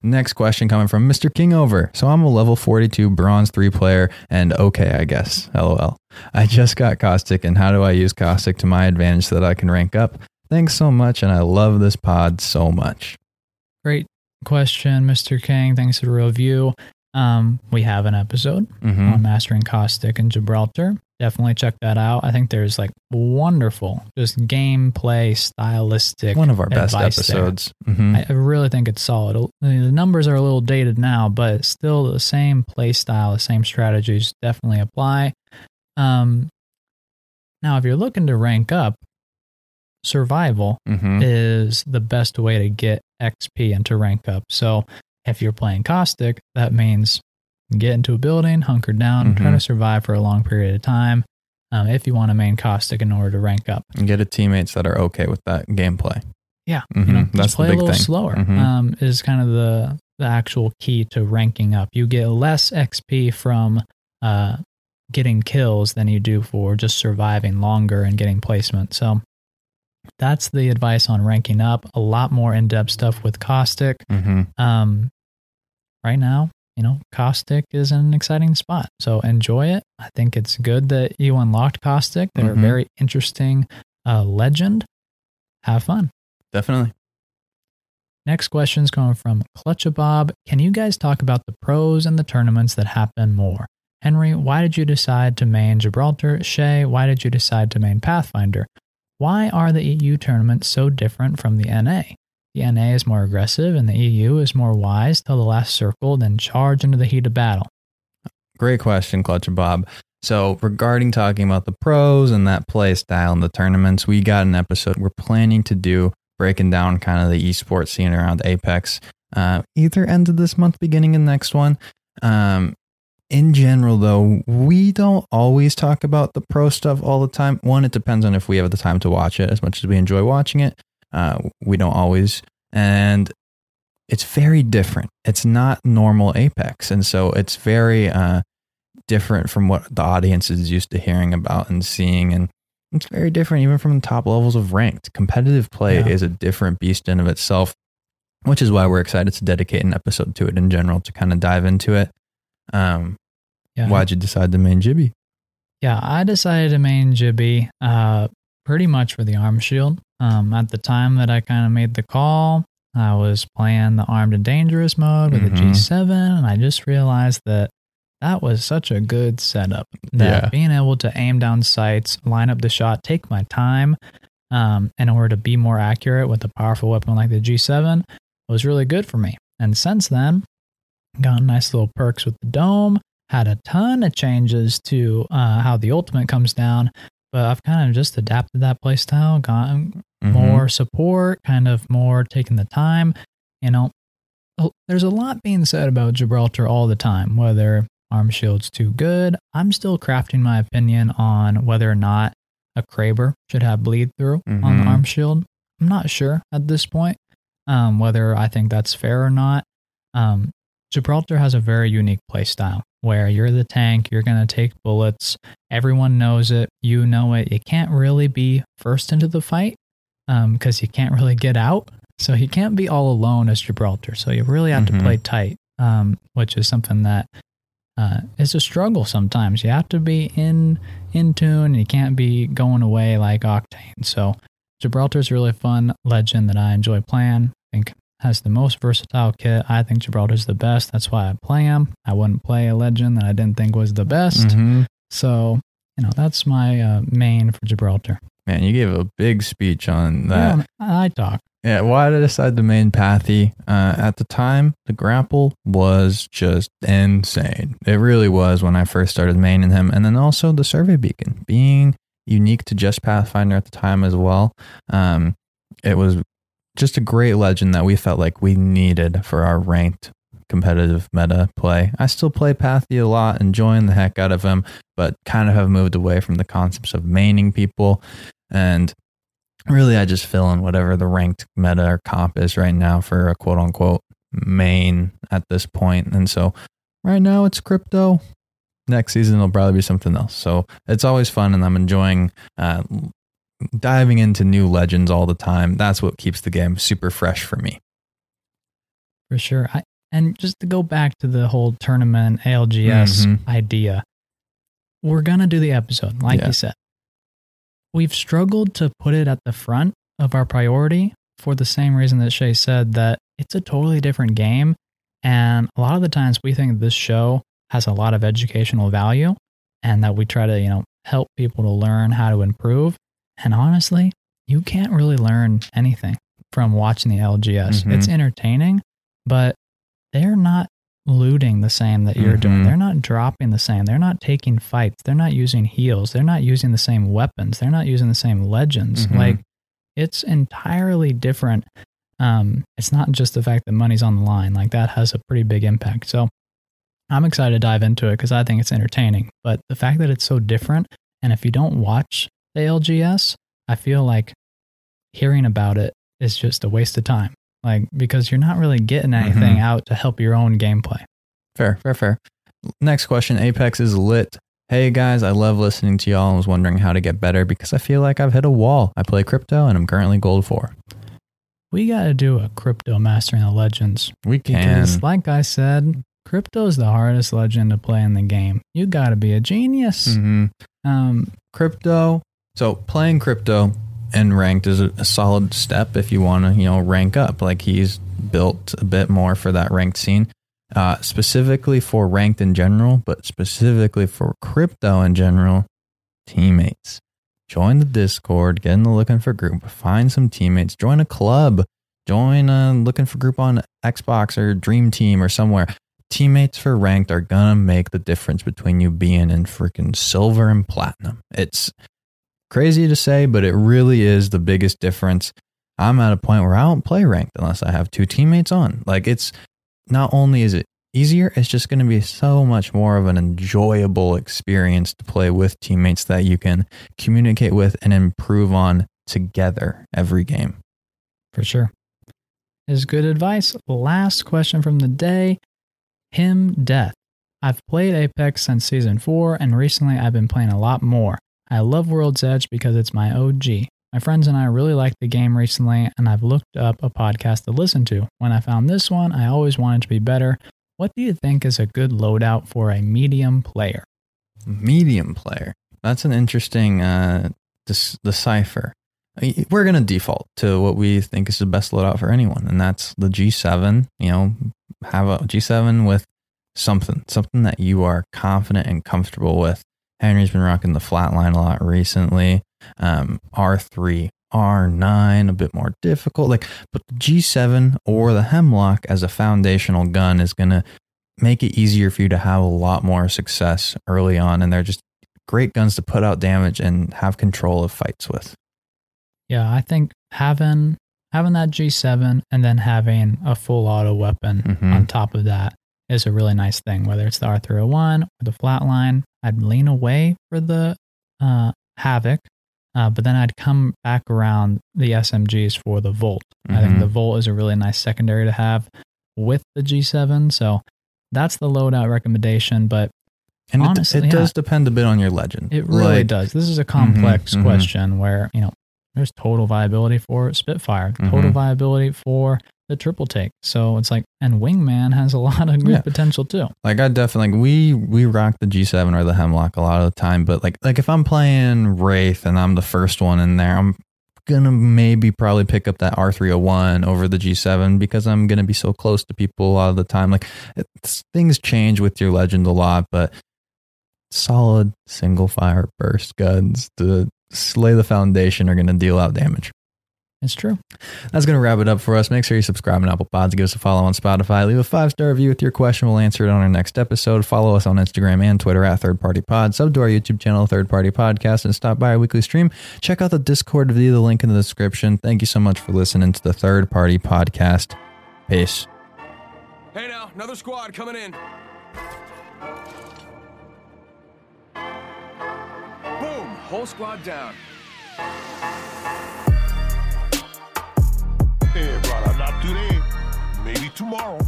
Next question coming from Mr. Kingover. So I'm a level 42 bronze 3 player and okay, I guess. LOL. I just got Caustic and how do I use Caustic to my advantage so that I can rank up? Thanks so much and I love this pod so much. Great question, Mr. King. Thanks for the review. Um, we have an episode hmm on mastering caustic and Gibraltar. Definitely check that out. I think there's like wonderful, just gameplay, stylistic. One of our best episodes. hmm I I really think it's solid. I mean, The numbers are a little dated now, but still the same play style, the same strategies definitely apply. Um, now, if you're looking to rank up, survival hmm is the best way to get XP and to rank up. So if you're playing caustic, that means get into a building, hunker down, try Mhm. to survive for a long period of time. Um, if you want to main caustic in order to rank up, And get a teammates that are okay with that gameplay. yeah, Mhm. you know, That's play a little thing. slower. Mhm. Um, is kind of the the actual key to ranking up. You get less XP from uh, getting kills than you do for just surviving longer and getting placement. So that's the advice on ranking up. A lot more in depth stuff with caustic. hmm Um, right now, you know, caustic is an exciting spot. So enjoy it. I think it's good that you unlocked caustic. They're a Mhm. very interesting uh, legend. Have fun. Definitely. Next question is coming from Clutcha Bob. Can you guys talk about the pros and the tournaments that happen more? Henry, why did you decide to main Gibraltar? Shay, why did you decide to main Pathfinder? Why are the EU tournaments so different from the NA? The NA is more aggressive and the EU is more wise till the last circle, then charge into the heat of battle. Great question, Clutch and Bob. So, regarding talking about the pros and that play style in the tournaments, we got an episode we're planning to do breaking down kind of the esports scene around Apex, uh, either end of this month, beginning of next one. Um, in general, though, we don't always talk about the pro stuff all the time. One, it depends on if we have the time to watch it as much as we enjoy watching it. Uh, we don't always. And it's very different. It's not normal Apex. And so it's very uh, different from what the audience is used to hearing about and seeing. And it's very different even from the top levels of ranked. Competitive play Yeah. is a different beast in of itself, which is why we're excited to dedicate an episode to it in general to kind of dive into it. Um, Yeah. Why'd you decide to main Gibby? Yeah, I decided to main Gibby uh, pretty much for the arm shield. Um, at the time that I kind of made the call, I was playing the armed and dangerous mode with Mhm. the G7, and I just realized that that was such a good setup. That Yeah. being able to aim down sights, line up the shot, take my time um, in order to be more accurate with a powerful weapon like the G7 was really good for me. And since then, got nice little perks with the dome, had a ton of changes to uh, how the ultimate comes down, but I've kind of just adapted that playstyle, gotten Mhm. more support, kind of more taking the time. You know, Oh, there's a lot being said about Gibraltar all the time, whether arm shield's too good. I'm still crafting my opinion on whether or not a Kraber should have bleed through on the arm shield. I'm not sure at this point um, whether I think that's fair or not. Um, Gibraltar has a very unique playstyle where you're the tank, you're going to take bullets, everyone knows it, you know it. You can't really be first into the fight because you can't really get out. So you can't be all alone as Gibraltar. So you really have Mhm. to play tight, um, which is something that uh, is a struggle sometimes. You have to be in in tune. And you can't be going away like Octane. So Gibraltar's a really fun legend that I enjoy playing. I think has the most versatile kit. I think Gibraltar's the best. That's why I play him. I wouldn't play a legend that I didn't think was the best. Mhm. So you know that's my uh, main for Gibraltar. Man, you gave a big speech on that. Yeah, I talk. Yeah, why did I decide to main Pathy? Uh, at the time, the grapple was just insane. It really was when I first started maining him. And then also the survey beacon being unique to just Pathfinder at the time as well. Um, it was just a great legend that we felt like we needed for our ranked competitive meta play. I still play Pathy a lot, enjoying the heck out of him, but kind of have moved away from the concepts of maining people. And really I just fill in whatever the ranked meta or comp is right now for a quote unquote main at this point. And so right now it's crypto. Next season it'll probably be something else. So it's always fun and I'm enjoying uh, diving into new legends all the time. That's what keeps the game super fresh for me. For sure. I, and just to go back to the whole tournament ALGS Mhm. idea, we're going to do the episode, like Yeah. you said. We've struggled to put it at the front of our priority for the same reason that Shay said that it's a totally different game And a lot of the times we think this show has a lot of educational value and that we try to, you know, help people to learn how to improve. And honestly, you can't really learn anything from watching the ALGS. Mhm. It's entertaining, but they're not looting the same that you're doing. Mhm. They're not dropping the same. They're not taking fights. They're not using heals. They're not using the same weapons. They're not using the same legends. Mhm. Like it's entirely different. Um, it's not just the fact that money's on the line. Like that has a pretty big impact. So I'm excited to dive into it because I think it's entertaining. But the fact that it's so different, and if you don't watch the ALGS, I feel like hearing about it is just a waste of time. Like because you're not really getting anything Mhm. out to help your own gameplay. Fair, fair, fair. Next question Apex is lit. Hey guys, I love listening to y'all and was wondering how to get better because I feel like I've hit a wall. I play crypto and I'm currently gold four. We got to do a crypto mastering the legends We can. because, like I said, crypto is the hardest legend to play in the game. You got to be a genius. Mhm. Um, Crypto. So playing crypto and ranked is a, a solid step if you want to, you know, rank up. Like he's built a bit more for that ranked scene. Uh, specifically for ranked in general, but specifically for crypto in general, teammates. Join the Discord, get in the looking for group, find some teammates, join a club, join a looking for group on Xbox or Dream Team or somewhere. Teammates for ranked are gonna make the difference between you being in freaking silver and platinum. It's crazy to say, but it really is the biggest difference. I'm at a point where I don't play ranked unless I have two teammates on. Like it's not only is it easier, it's just going to be so much more of an enjoyable experience to play with teammates that you can communicate with and improve on together every game. for sure. Is good advice. Last question from the day. Him Death. I've played Apex since season 4 and recently I've been playing a lot more. I love World's Edge because it's my OG. My friends and I really liked the game recently and I've looked up a podcast to listen to. When I found this one, I always wanted to be better. What do you think is a good loadout for a medium player? Medium player. That's an interesting uh, dis- decipher. We're going to default to what we think is the best loadout for anyone, and that's the G7. You know, have a G7 with something, something that you are confident and comfortable with. Henry's been rocking the flatline a lot recently. Um, R3, R9, a bit more difficult. Like, but the G7 or the Hemlock as a foundational gun is going to make it easier for you to have a lot more success early on. And they're just great guns to put out damage and have control of fights with. Yeah, I think having having that G7 and then having a full auto weapon Mhm. on top of that is a really nice thing. Whether it's the R301 or the flatline, I'd lean away for the uh, Havoc, uh, but then I'd come back around the SMGs for the Volt. I think the Volt is a really nice secondary to have with the G7. So that's the loadout recommendation, but And it- Honestly, it, yeah. does depend a bit on your legend. it really Like, does. This is a complex mhm. question where, you know, there's total viability for Spitfire, total Mhm. viability for the triple take. So it's like, and Wingman has a lot of good Yeah. potential too. Like I definitely like we we rock the G7 or the Hemlock a lot of the time, but like like if I'm playing Wraith and I'm the first one in there, I'm gonna maybe probably pick up that R301 over the G7 because I'm gonna be so close to people a lot of the time. Like it's, things change with your legend a lot, but solid single fire burst guns to slay the foundation are gonna deal out damage. It's true. That's going to wrap it up for us. Make sure you subscribe on Apple Pods. Give us a follow on Spotify. Leave a five star review with your question. We'll answer it on our next episode. Follow us on Instagram and Twitter at Third Party Pod. Sub to our YouTube channel, Third Party Podcast, and stop by our weekly stream. Check out the Discord via the link in the description. Thank you so much for listening to the Third Party Podcast. Peace. Hey now, another squad coming in. Boom! Whole squad down. Hey, brother, not today. Maybe tomorrow.